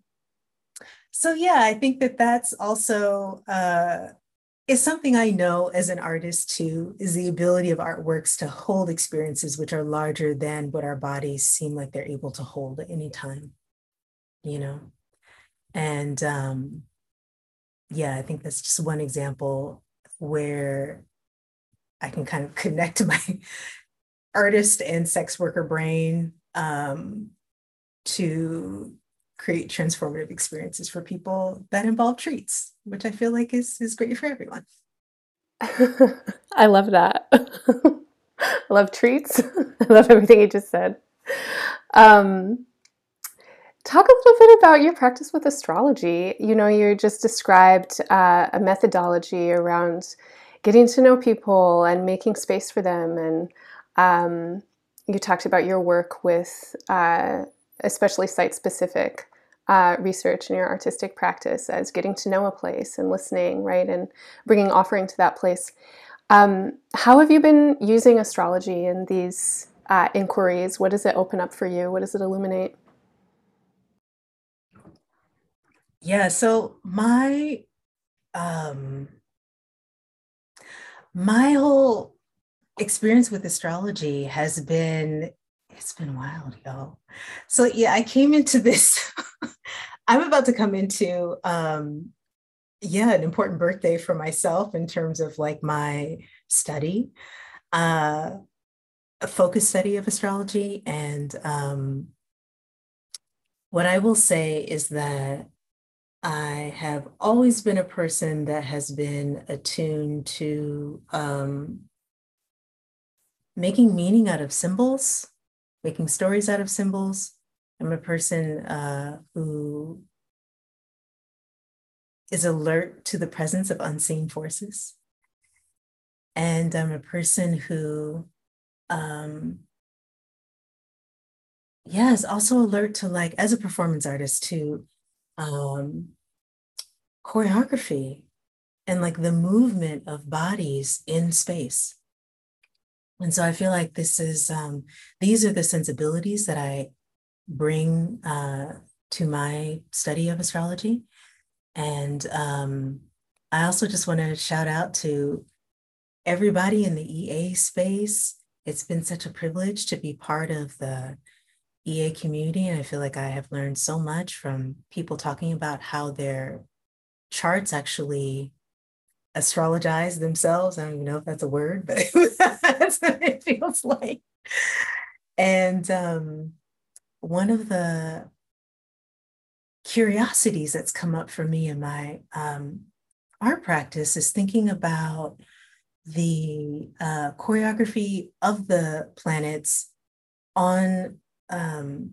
so yeah, I think that that's also uh, is something I know as an artist too, is the ability of artworks to hold experiences which are larger than what our bodies seem like they're able to hold at any time, you know? And um, yeah, I think that's just one example where I can kind of connect my artist and sex worker brain um, to create transformative experiences for people that involve treats, which I feel like is is great for everyone. I love that. I love treats. I love everything you just said. Um, talk a little bit about your practice with astrology. You know, you just described uh, a methodology around getting to know people and making space for them, and um, you talked about your work with uh, especially site specific uh, research in your artistic practice as getting to know a place and listening, right, and bringing offering to that place. Um, how have you been using astrology in these uh, inquiries? What does it open up for you? What does it illuminate? Yeah, so my um my whole experience with astrology has been it's been wild, y'all. So yeah, I came into this. I'm about to come into um yeah, an important birthday for myself in terms of like my study, uh a focus study of astrology. And um what I will say is that I have always been a person that has been attuned to um, making meaning out of symbols, making stories out of symbols. I'm a person uh, who is alert to the presence of unseen forces. And I'm a person who, um, yeah, is also alert to like, as a performance artist, to um, choreography and like the movement of bodies in space. And so I feel like this is, um, these are the sensibilities that I bring uh, to my study of astrology. And um, I also just want to shout out to everybody in the EA space. It's been such a privilege to be part of the EA community. And I feel like I have learned so much from people talking about how their charts actually astrologize themselves. I don't even know if that's a word, but that's what it feels like. And um, one of the curiosities that's come up for me in my um, art practice is thinking about the uh, choreography of the planets on um,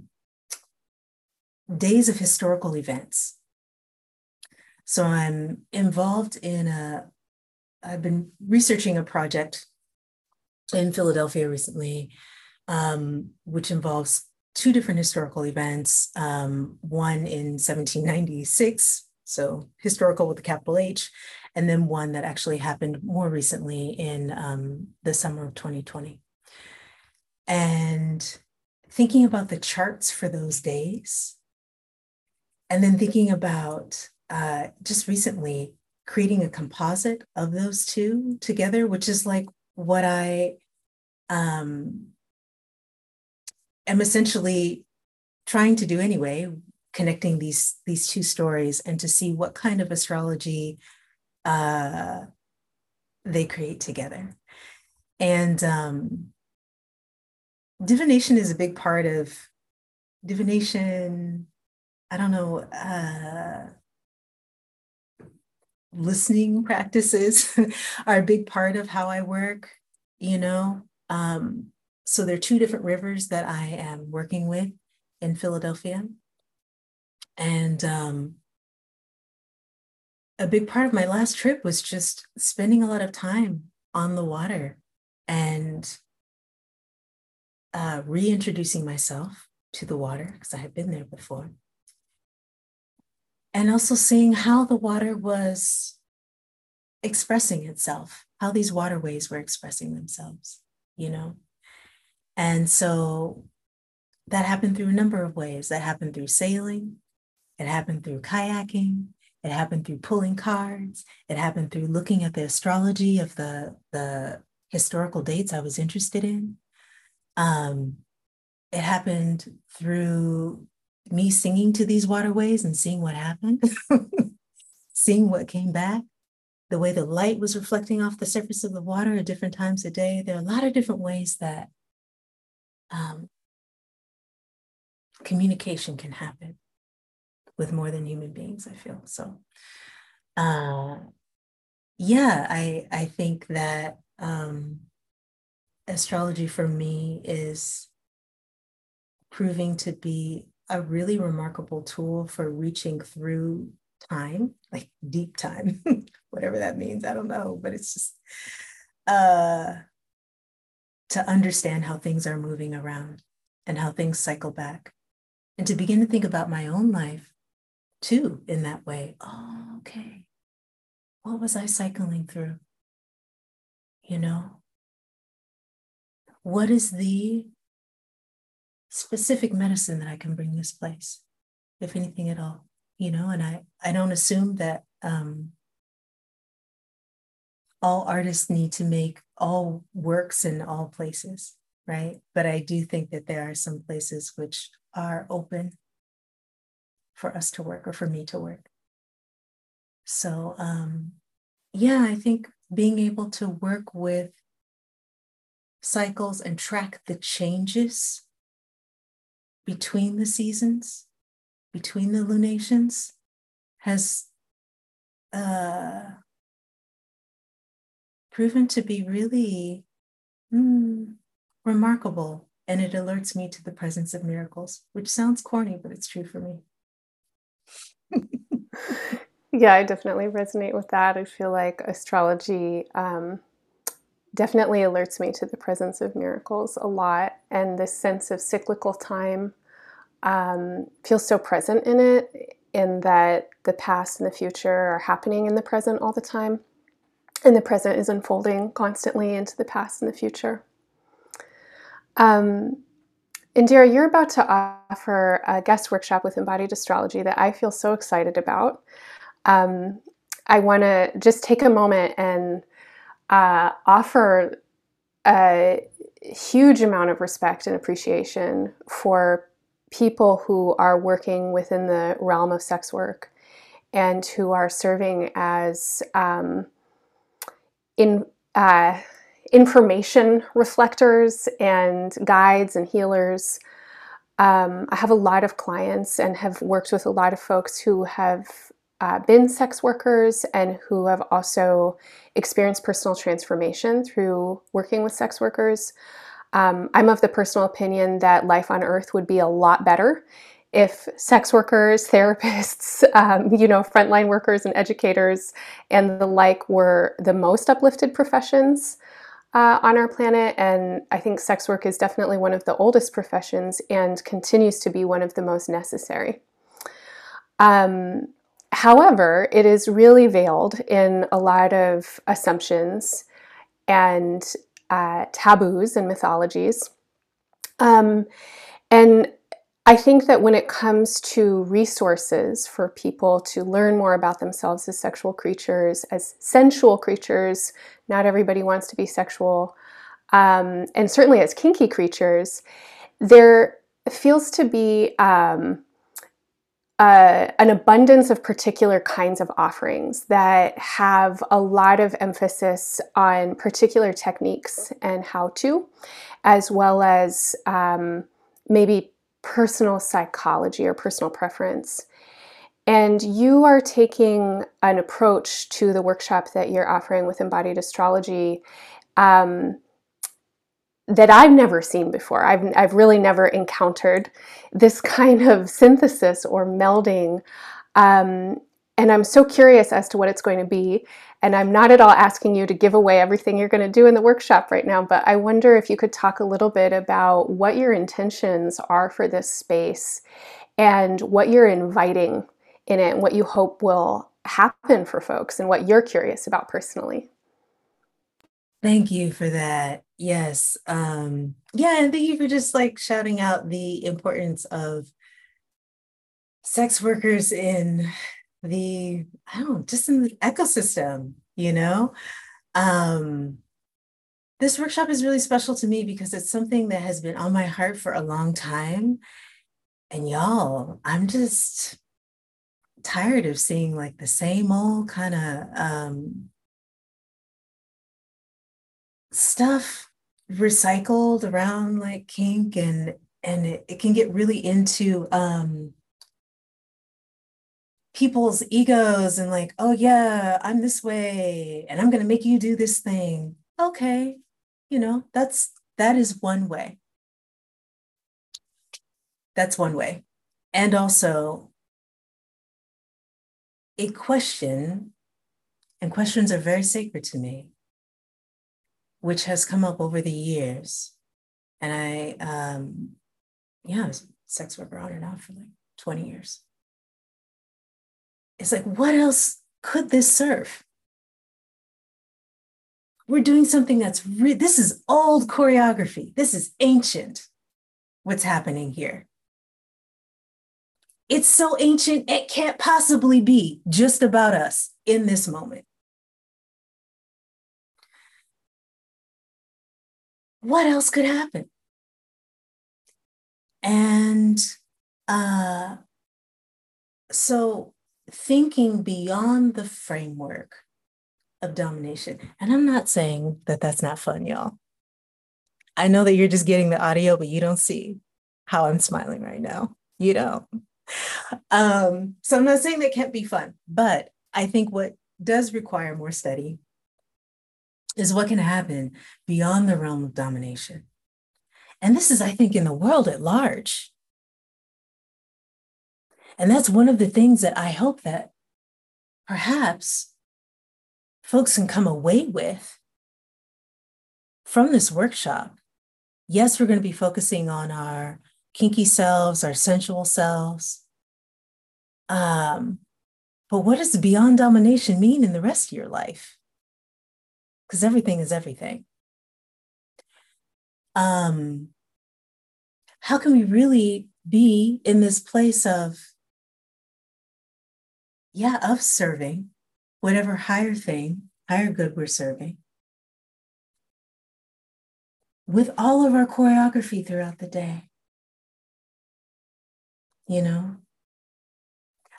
days of historical events. So I'm involved in a, I've been researching a project in Philadelphia recently, um, which involves two different historical events. Um, one in 1796, so historical with the capital H, and then one that actually happened more recently in um, the summer of 2020. And thinking about the charts for those days, and then thinking about uh, just recently creating a composite of those two together, which is like what I um, am essentially trying to do anyway, connecting these these two stories and to see what kind of astrology uh, they create together. And um, divination is a big part of divination. I don't know, uh, listening practices are a big part of how I work, you know. Um, so there are two different rivers that I am working with in Philadelphia. And um, a big part of my last trip was just spending a lot of time on the water and uh, reintroducing myself to the water because I had been there before. And also seeing how the water was expressing itself, how these waterways were expressing themselves, you know? And so that happened through a number of ways. That happened through sailing, it happened through kayaking, it happened through pulling cards, it happened through looking at the astrology of the, the historical dates I was interested in. Um, it happened through me singing to these waterways and seeing what happened, seeing what came back, the way the light was reflecting off the surface of the water at different times of day. There are a lot of different ways that um, communication can happen with more than human beings, I feel. So, uh, yeah, I, I think that um, astrology for me is proving to be a really remarkable tool for reaching through time, like deep time, whatever that means. I don't know, but it's just uh, to understand how things are moving around and how things cycle back, and to begin to think about my own life too in that way. Oh, okay. What was I cycling through? You know, what is the specific medicine that I can bring this place, if anything at all? You know, and I, I don't assume that um, all artists need to make all works in all places, right? But I do think that there are some places which are open for us to work or for me to work. So, um, yeah, I think being able to work with cycles and track the changes between the seasons, between the lunations, has uh, proven to be really mm, remarkable. And it alerts me to the presence of miracles, which sounds corny, but it's true for me. yeah, I definitely resonate with that. I feel like astrology um, definitely alerts me to the presence of miracles a lot, and this sense of cyclical time um, feels so present in it, in that the past and the future are happening in the present all the time, and the present is unfolding constantly into the past and the future. Um, Indira, you're about to offer a guest workshop with embodied astrology that I feel so excited about. Um, I want to just take a moment and uh, offer a huge amount of respect and appreciation for people who are working within the realm of sex work and who are serving as um, in uh, information reflectors and guides and healers. Um, I have a lot of clients and have worked with a lot of folks who have uh, been sex workers and who have also experienced personal transformation through working with sex workers. Um, I'm of the personal opinion that life on earth would be a lot better if sex workers, therapists, um, you know, frontline workers and educators and the like were the most uplifted professions uh, on our planet. And I think sex work is definitely one of the oldest professions and continues to be one of the most necessary. Um, However, it is really veiled in a lot of assumptions and uh, taboos and mythologies. Um, and I think that when it comes to resources for people to learn more about themselves as sexual creatures, as sensual creatures, not everybody wants to be sexual, um, and certainly as kinky creatures, there feels to be um, uh, an abundance of particular kinds of offerings that have a lot of emphasis on particular techniques and how to, as well as um, maybe personal psychology or personal preference. And you are taking an approach to the workshop that you're offering with embodied astrology um, that I've never seen before. I've, I've really never encountered this kind of synthesis or melding. Um, and I'm so curious as to what it's going to be. And I'm not at all asking you to give away everything you're going to do in the workshop right now, but I wonder if you could talk a little bit about what your intentions are for this space and what you're inviting in it and what you hope will happen for folks and what you're curious about personally. Thank you for that. Yes. Um, yeah, and thank you for just like shouting out the importance of sex workers in the, I don't know, just in the ecosystem, you know? Um, this workshop is really special to me because it's something that has been on my heart for a long time. And y'all, I'm just tired of seeing like the same old kind of um, stuff recycled around like kink and and it, it can get really into um people's egos and like oh yeah i'm this way and i'm going to make you do this thing. Okay you know that's that is one way. That's one way. And also a question and questions are very sacred to me which has come up over the years. And I, um, yeah, I was a sex worker on and off for like 20 years. It's like, what else could this serve? We're doing something that's re- this is old choreography. This is ancient. What's happening here? It's so ancient, it can't possibly be just about us in this moment. What else could happen? And uh, so thinking beyond the framework of domination, and I'm not saying that that's not fun, y'all. I know that you're just getting the audio, but you don't see how I'm smiling right now. You don't. Um, so I'm not saying that can't be fun, but I think what does require more study is what can happen beyond the realm of domination. And this is, I think, in the world at large. And that's one of the things that I hope that perhaps folks can come away with from this workshop. Yes, we're going to be focusing on our kinky selves, our sensual selves. Um, but what does beyond domination mean in the rest of your life? Because everything is everything. Um, how can we really be in this place of, yeah, of serving whatever higher thing, higher good we're serving, with all of our choreography throughout the day? You know,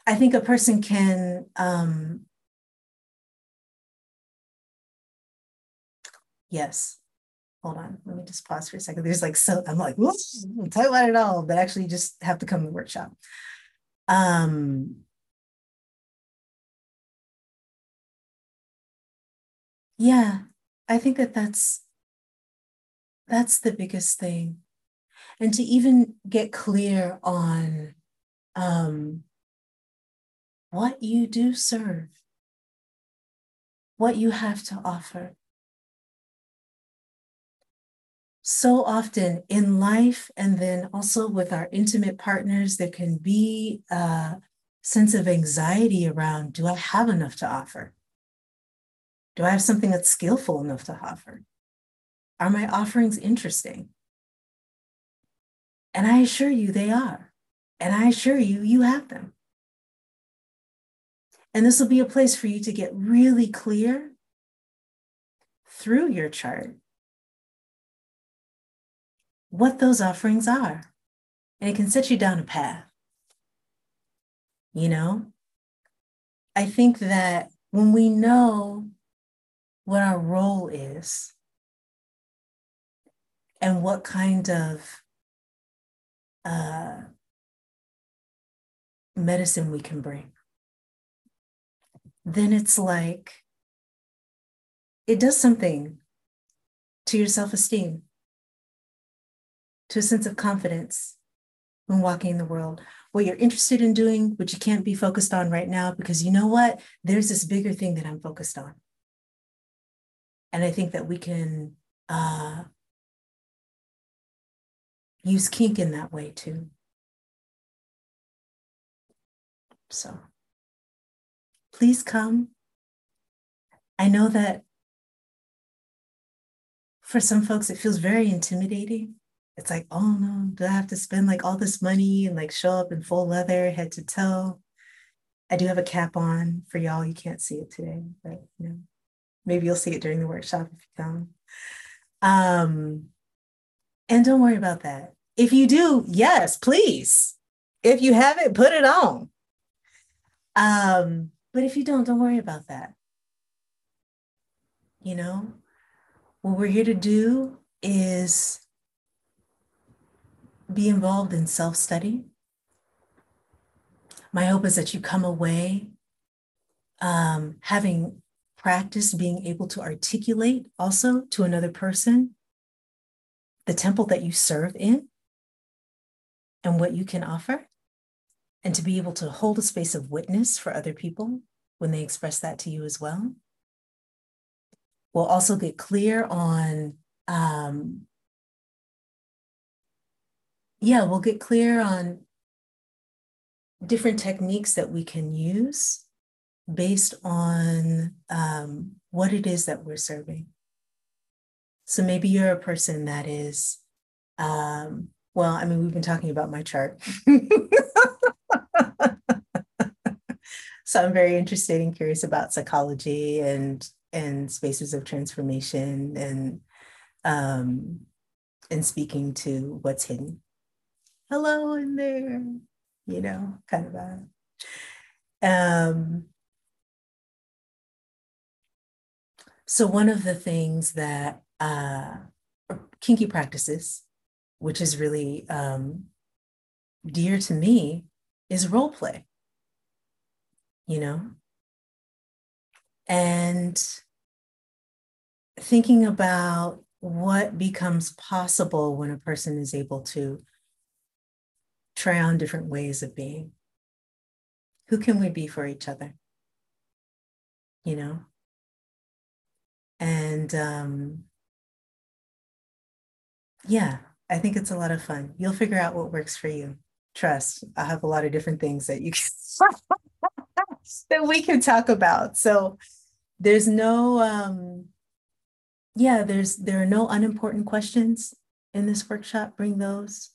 I think a person can um, Yes. Hold on. Let me just pause for a second. There's like so I'm like, talk about it all, but actually just have to come to the workshop. Um yeah, I think that that's that's the biggest thing. And to even get clear on um, what you do serve, what you have to offer, so often in life and then also with our intimate partners there can be a sense of anxiety around do i have enough to offer? Do i have something that's skillful enough to offer? Are my offerings interesting? And i assure you they are. And i assure you you have them. And this will be a place for you to get really clear through your chart what those offerings are. And it can set you down a path. You know, I think that when we know what our role is and what kind of uh, medicine we can bring, then it's like it does something to your self esteem to a sense of confidence when walking in the world. What you're interested in doing, what you can't be focused on right now, because you know what? There's this bigger thing that I'm focused on. And I think that we can uh, use kink in that way too. So, please come. I know that for some folks, it feels very intimidating. It's like, oh no, do I have to spend like all this money and like show up in full leather, head to toe? I do have a cap on for y'all. You can't see it today, but you know, maybe you'll see it during the workshop if you come. Um, and don't worry about that. If you do, yes, please. If you have it, put it on. Um, but if you don't, don't worry about that. You know, what we're here to do is be involved in self study. My hope is that you come away um, having practiced being able to articulate also to another person the temple that you serve in and what you can offer, and to be able to hold a space of witness for other people when they express that to you as well. We'll also get clear on, um, yeah, we'll get clear on different techniques that we can use based on um, what it is that we're serving. So maybe you're a person that is, um, well, I mean, we've been talking about my chart. so I'm very interested and curious about psychology and and spaces of transformation and um, and speaking to what's hidden. Hello in there, you know, kind of a. Um, so one of the things that uh, kinky practices, which is really um, dear to me, is role play. You know, and thinking about what becomes possible when a person is able to try on different ways of being. Who can we be for each other? You know? And um, yeah, I think it's a lot of fun. You'll figure out what works for you. Trust, I have a lot of different things that you can that we can talk about. So there's no um yeah, there's there are no unimportant questions in this workshop. Bring those.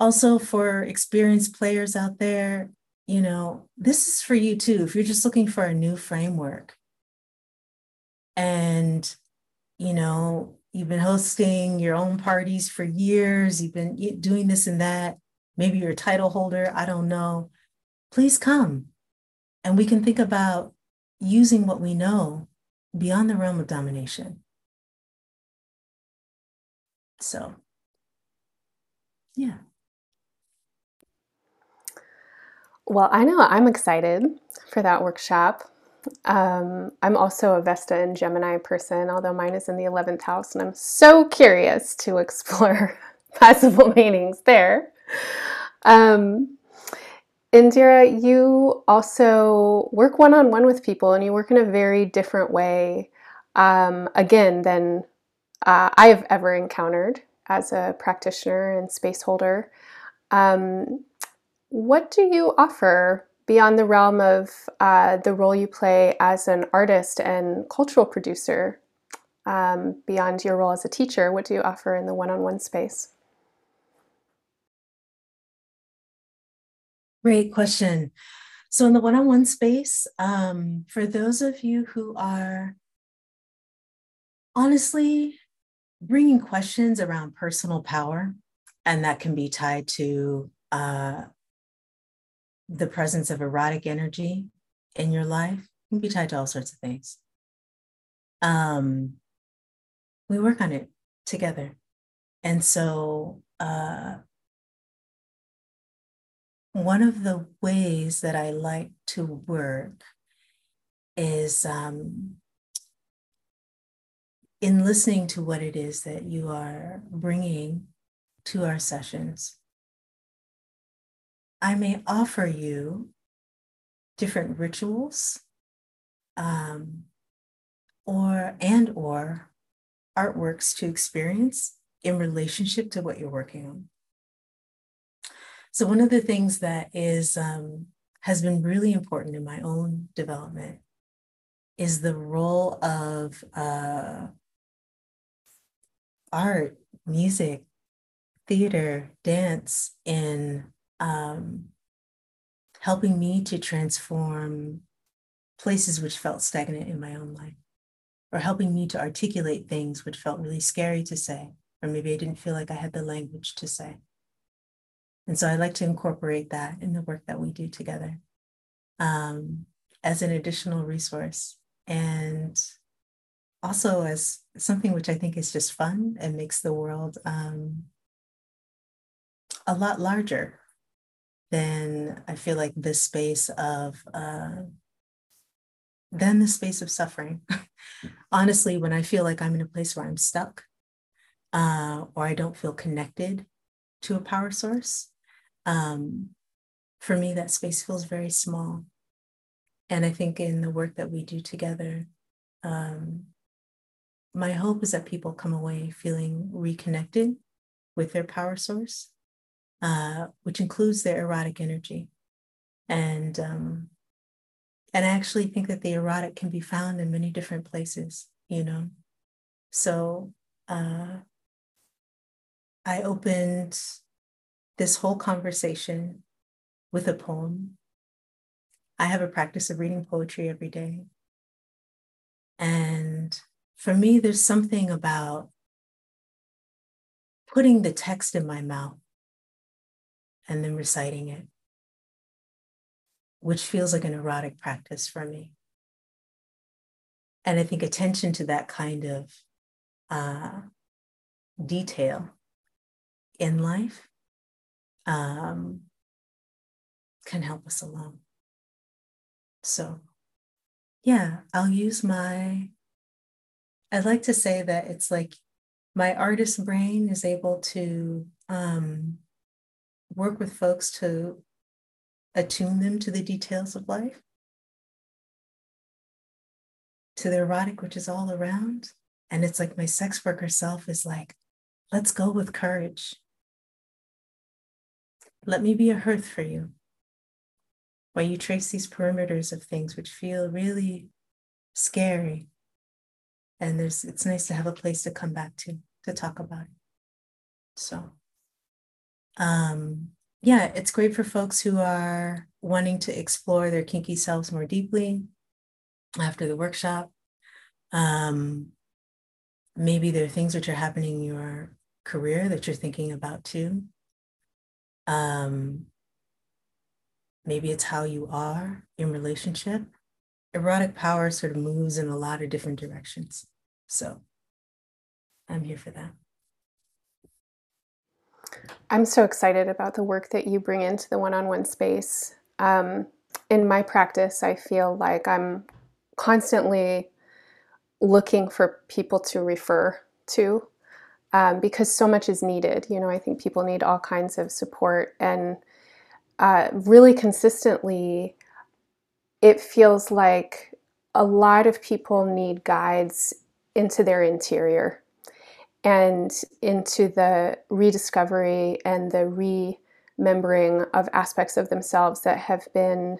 Also for experienced players out there, you know, this is for you too. If you're just looking for a new framework and you know, you've been hosting your own parties for years, you've been doing this and that, maybe you're a title holder, I don't know, please come. And we can think about using what we know beyond the realm of domination. So, yeah. Well, I know I'm excited for that workshop. Um, I'm also a Vesta and Gemini person, although mine is in the 11th house, and I'm so curious to explore possible meanings there. Um, Indira, you also work one on one with people and you work in a very different way, um, again, than uh, I have ever encountered as a practitioner and space holder. Um, what do you offer beyond the realm of uh, the role you play as an artist and cultural producer, um, beyond your role as a teacher, what do you offer in the one on one space? Great question. So, in the one on one space, um, for those of you who are honestly bringing questions around personal power, and that can be tied to uh, the presence of erotic energy in your life can be tied to all sorts of things. Um, we work on it together. And so, uh, one of the ways that I like to work is um, in listening to what it is that you are bringing to our sessions. I may offer you different rituals um, or and or artworks to experience in relationship to what you're working on. So one of the things that is um, has been really important in my own development is the role of uh, art, music, theater, dance in um, helping me to transform places which felt stagnant in my own life, or helping me to articulate things which felt really scary to say, or maybe I didn't feel like I had the language to say. And so I like to incorporate that in the work that we do together um, as an additional resource. And also as something which I think is just fun and makes the world um, a lot larger than I feel like this space of, uh, than the space of suffering. Honestly, when I feel like I'm in a place where I'm stuck uh, or I don't feel connected to a power source, um, for me, that space feels very small. And I think in the work that we do together, um, my hope is that people come away feeling reconnected with their power source, uh, which includes their erotic energy. And um, and I actually think that the erotic can be found in many different places, you know. So uh, I opened this whole conversation with a poem. I have a practice of reading poetry every day. And for me, there's something about putting the text in my mouth and then reciting it, which feels like an erotic practice for me. And I think attention to that kind of uh, detail in life um, can help us along. So, yeah, I'll use my I'd like to say that it's like my artist brain is able to um, work with folks to attune them to the details of life, to the erotic, which is all around. And it's like my sex worker self is like, let's go with courage. Let me be a hearth for you. While you trace these perimeters of things which feel really scary and there's it's nice to have a place to come back to to talk about it so um yeah it's great for folks who are wanting to explore their kinky selves more deeply after the workshop um maybe there are things which are happening in your career that you're thinking about too um maybe it's how you are in relationship erotic power sort of moves in a lot of different directions. So I'm here for that. I'm so excited about the work that you bring into the one on one space. Um, in my practice, I feel like I'm constantly looking for people to refer to um, because so much is needed. You know, I think people need all kinds of support and uh, really consistently it feels like a lot of people need guides into their interior and into the rediscovery and the remembering of aspects of themselves that have been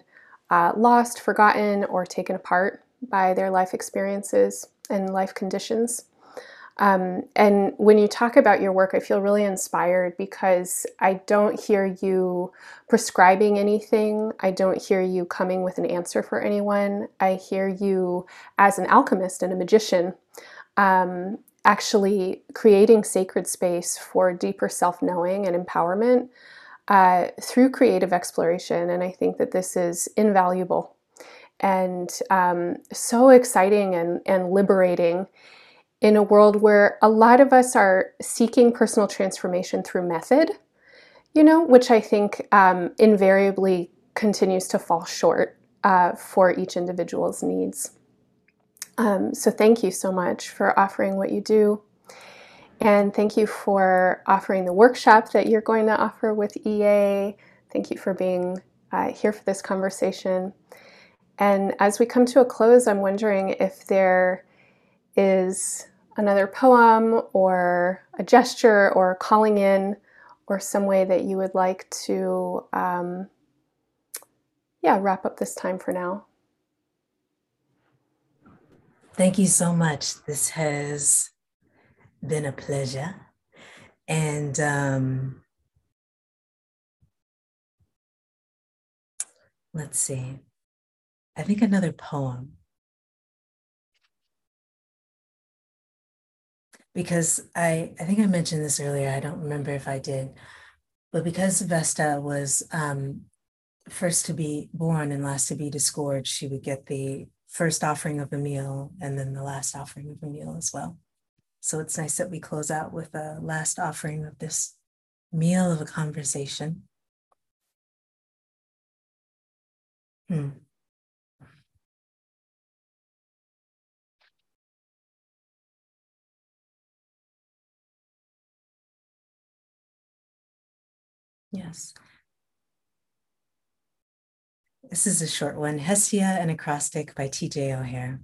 uh, lost, forgotten, or taken apart by their life experiences and life conditions. Um, and when you talk about your work, I feel really inspired because I don't hear you prescribing anything. I don't hear you coming with an answer for anyone. I hear you as an alchemist and a magician um, actually creating sacred space for deeper self knowing and empowerment uh, through creative exploration. And I think that this is invaluable and um, so exciting and, and liberating in a world where a lot of us are seeking personal transformation through method, you know, which I think um, invariably continues to fall short uh, for each individual's needs. Um, so, thank you so much for offering what you do. And thank you for offering the workshop that you're going to offer with EA. Thank you for being uh, here for this conversation. And as we come to a close, I'm wondering if there is another poem or a gesture or calling in or some way that you would like to um, yeah, wrap up this time for now. Thank you so much. This has been a pleasure. And um, let's see. I think another poem. Because I, I think I mentioned this earlier, I don't remember if I did, but because Vesta was um, first to be born and last to be disgorged, she would get the first offering of a meal and then the last offering of a meal as well. So it's nice that we close out with a last offering of this meal of a conversation. Hmm. Yes. This is a short one Hestia, an acrostic by T.J. O'Hare.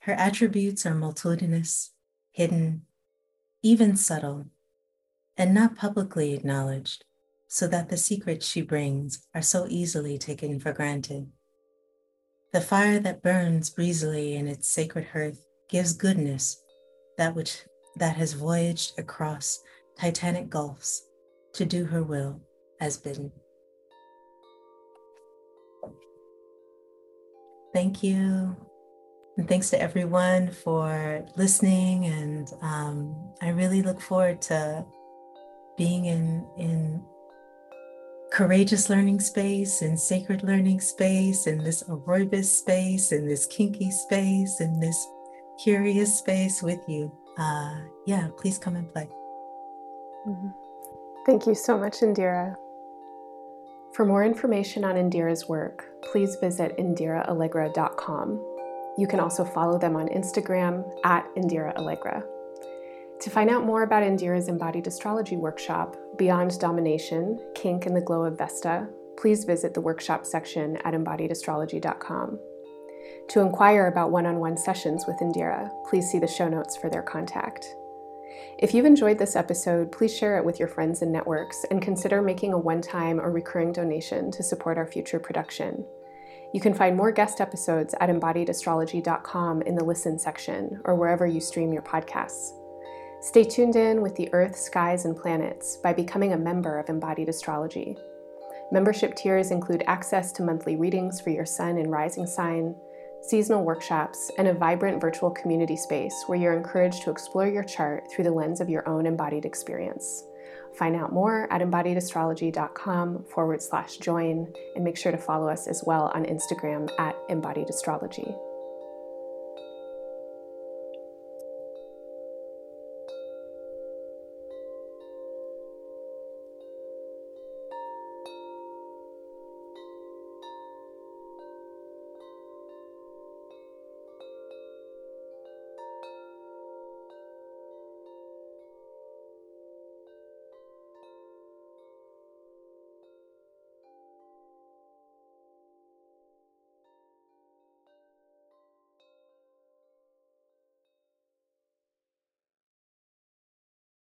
Her attributes are multitudinous, hidden, even subtle, and not publicly acknowledged, so that the secrets she brings are so easily taken for granted. The fire that burns breezily in its sacred hearth gives goodness, that which that has voyaged across titanic gulfs to do her will as bidden. Thank you. And thanks to everyone for listening. And um, I really look forward to being in, in courageous learning space and sacred learning space and this aerobic space and this kinky space and this curious space with you. Uh, yeah, please come and play. Mm-hmm. Thank you so much, Indira. For more information on Indira's work, please visit indiraallegra.com. You can also follow them on Instagram at Indira Allegra. To find out more about Indira's embodied astrology workshop, Beyond Domination Kink in the Glow of Vesta, please visit the workshop section at embodiedastrology.com. To inquire about one on one sessions with Indira, please see the show notes for their contact. If you've enjoyed this episode, please share it with your friends and networks and consider making a one time or recurring donation to support our future production. You can find more guest episodes at embodiedastrology.com in the listen section or wherever you stream your podcasts. Stay tuned in with the Earth, skies, and planets by becoming a member of Embodied Astrology. Membership tiers include access to monthly readings for your sun and rising sign, seasonal workshops, and a vibrant virtual community space where you're encouraged to explore your chart through the lens of your own embodied experience. Find out more at embodiedastrology.com forward slash join and make sure to follow us as well on Instagram at embodiedastrology.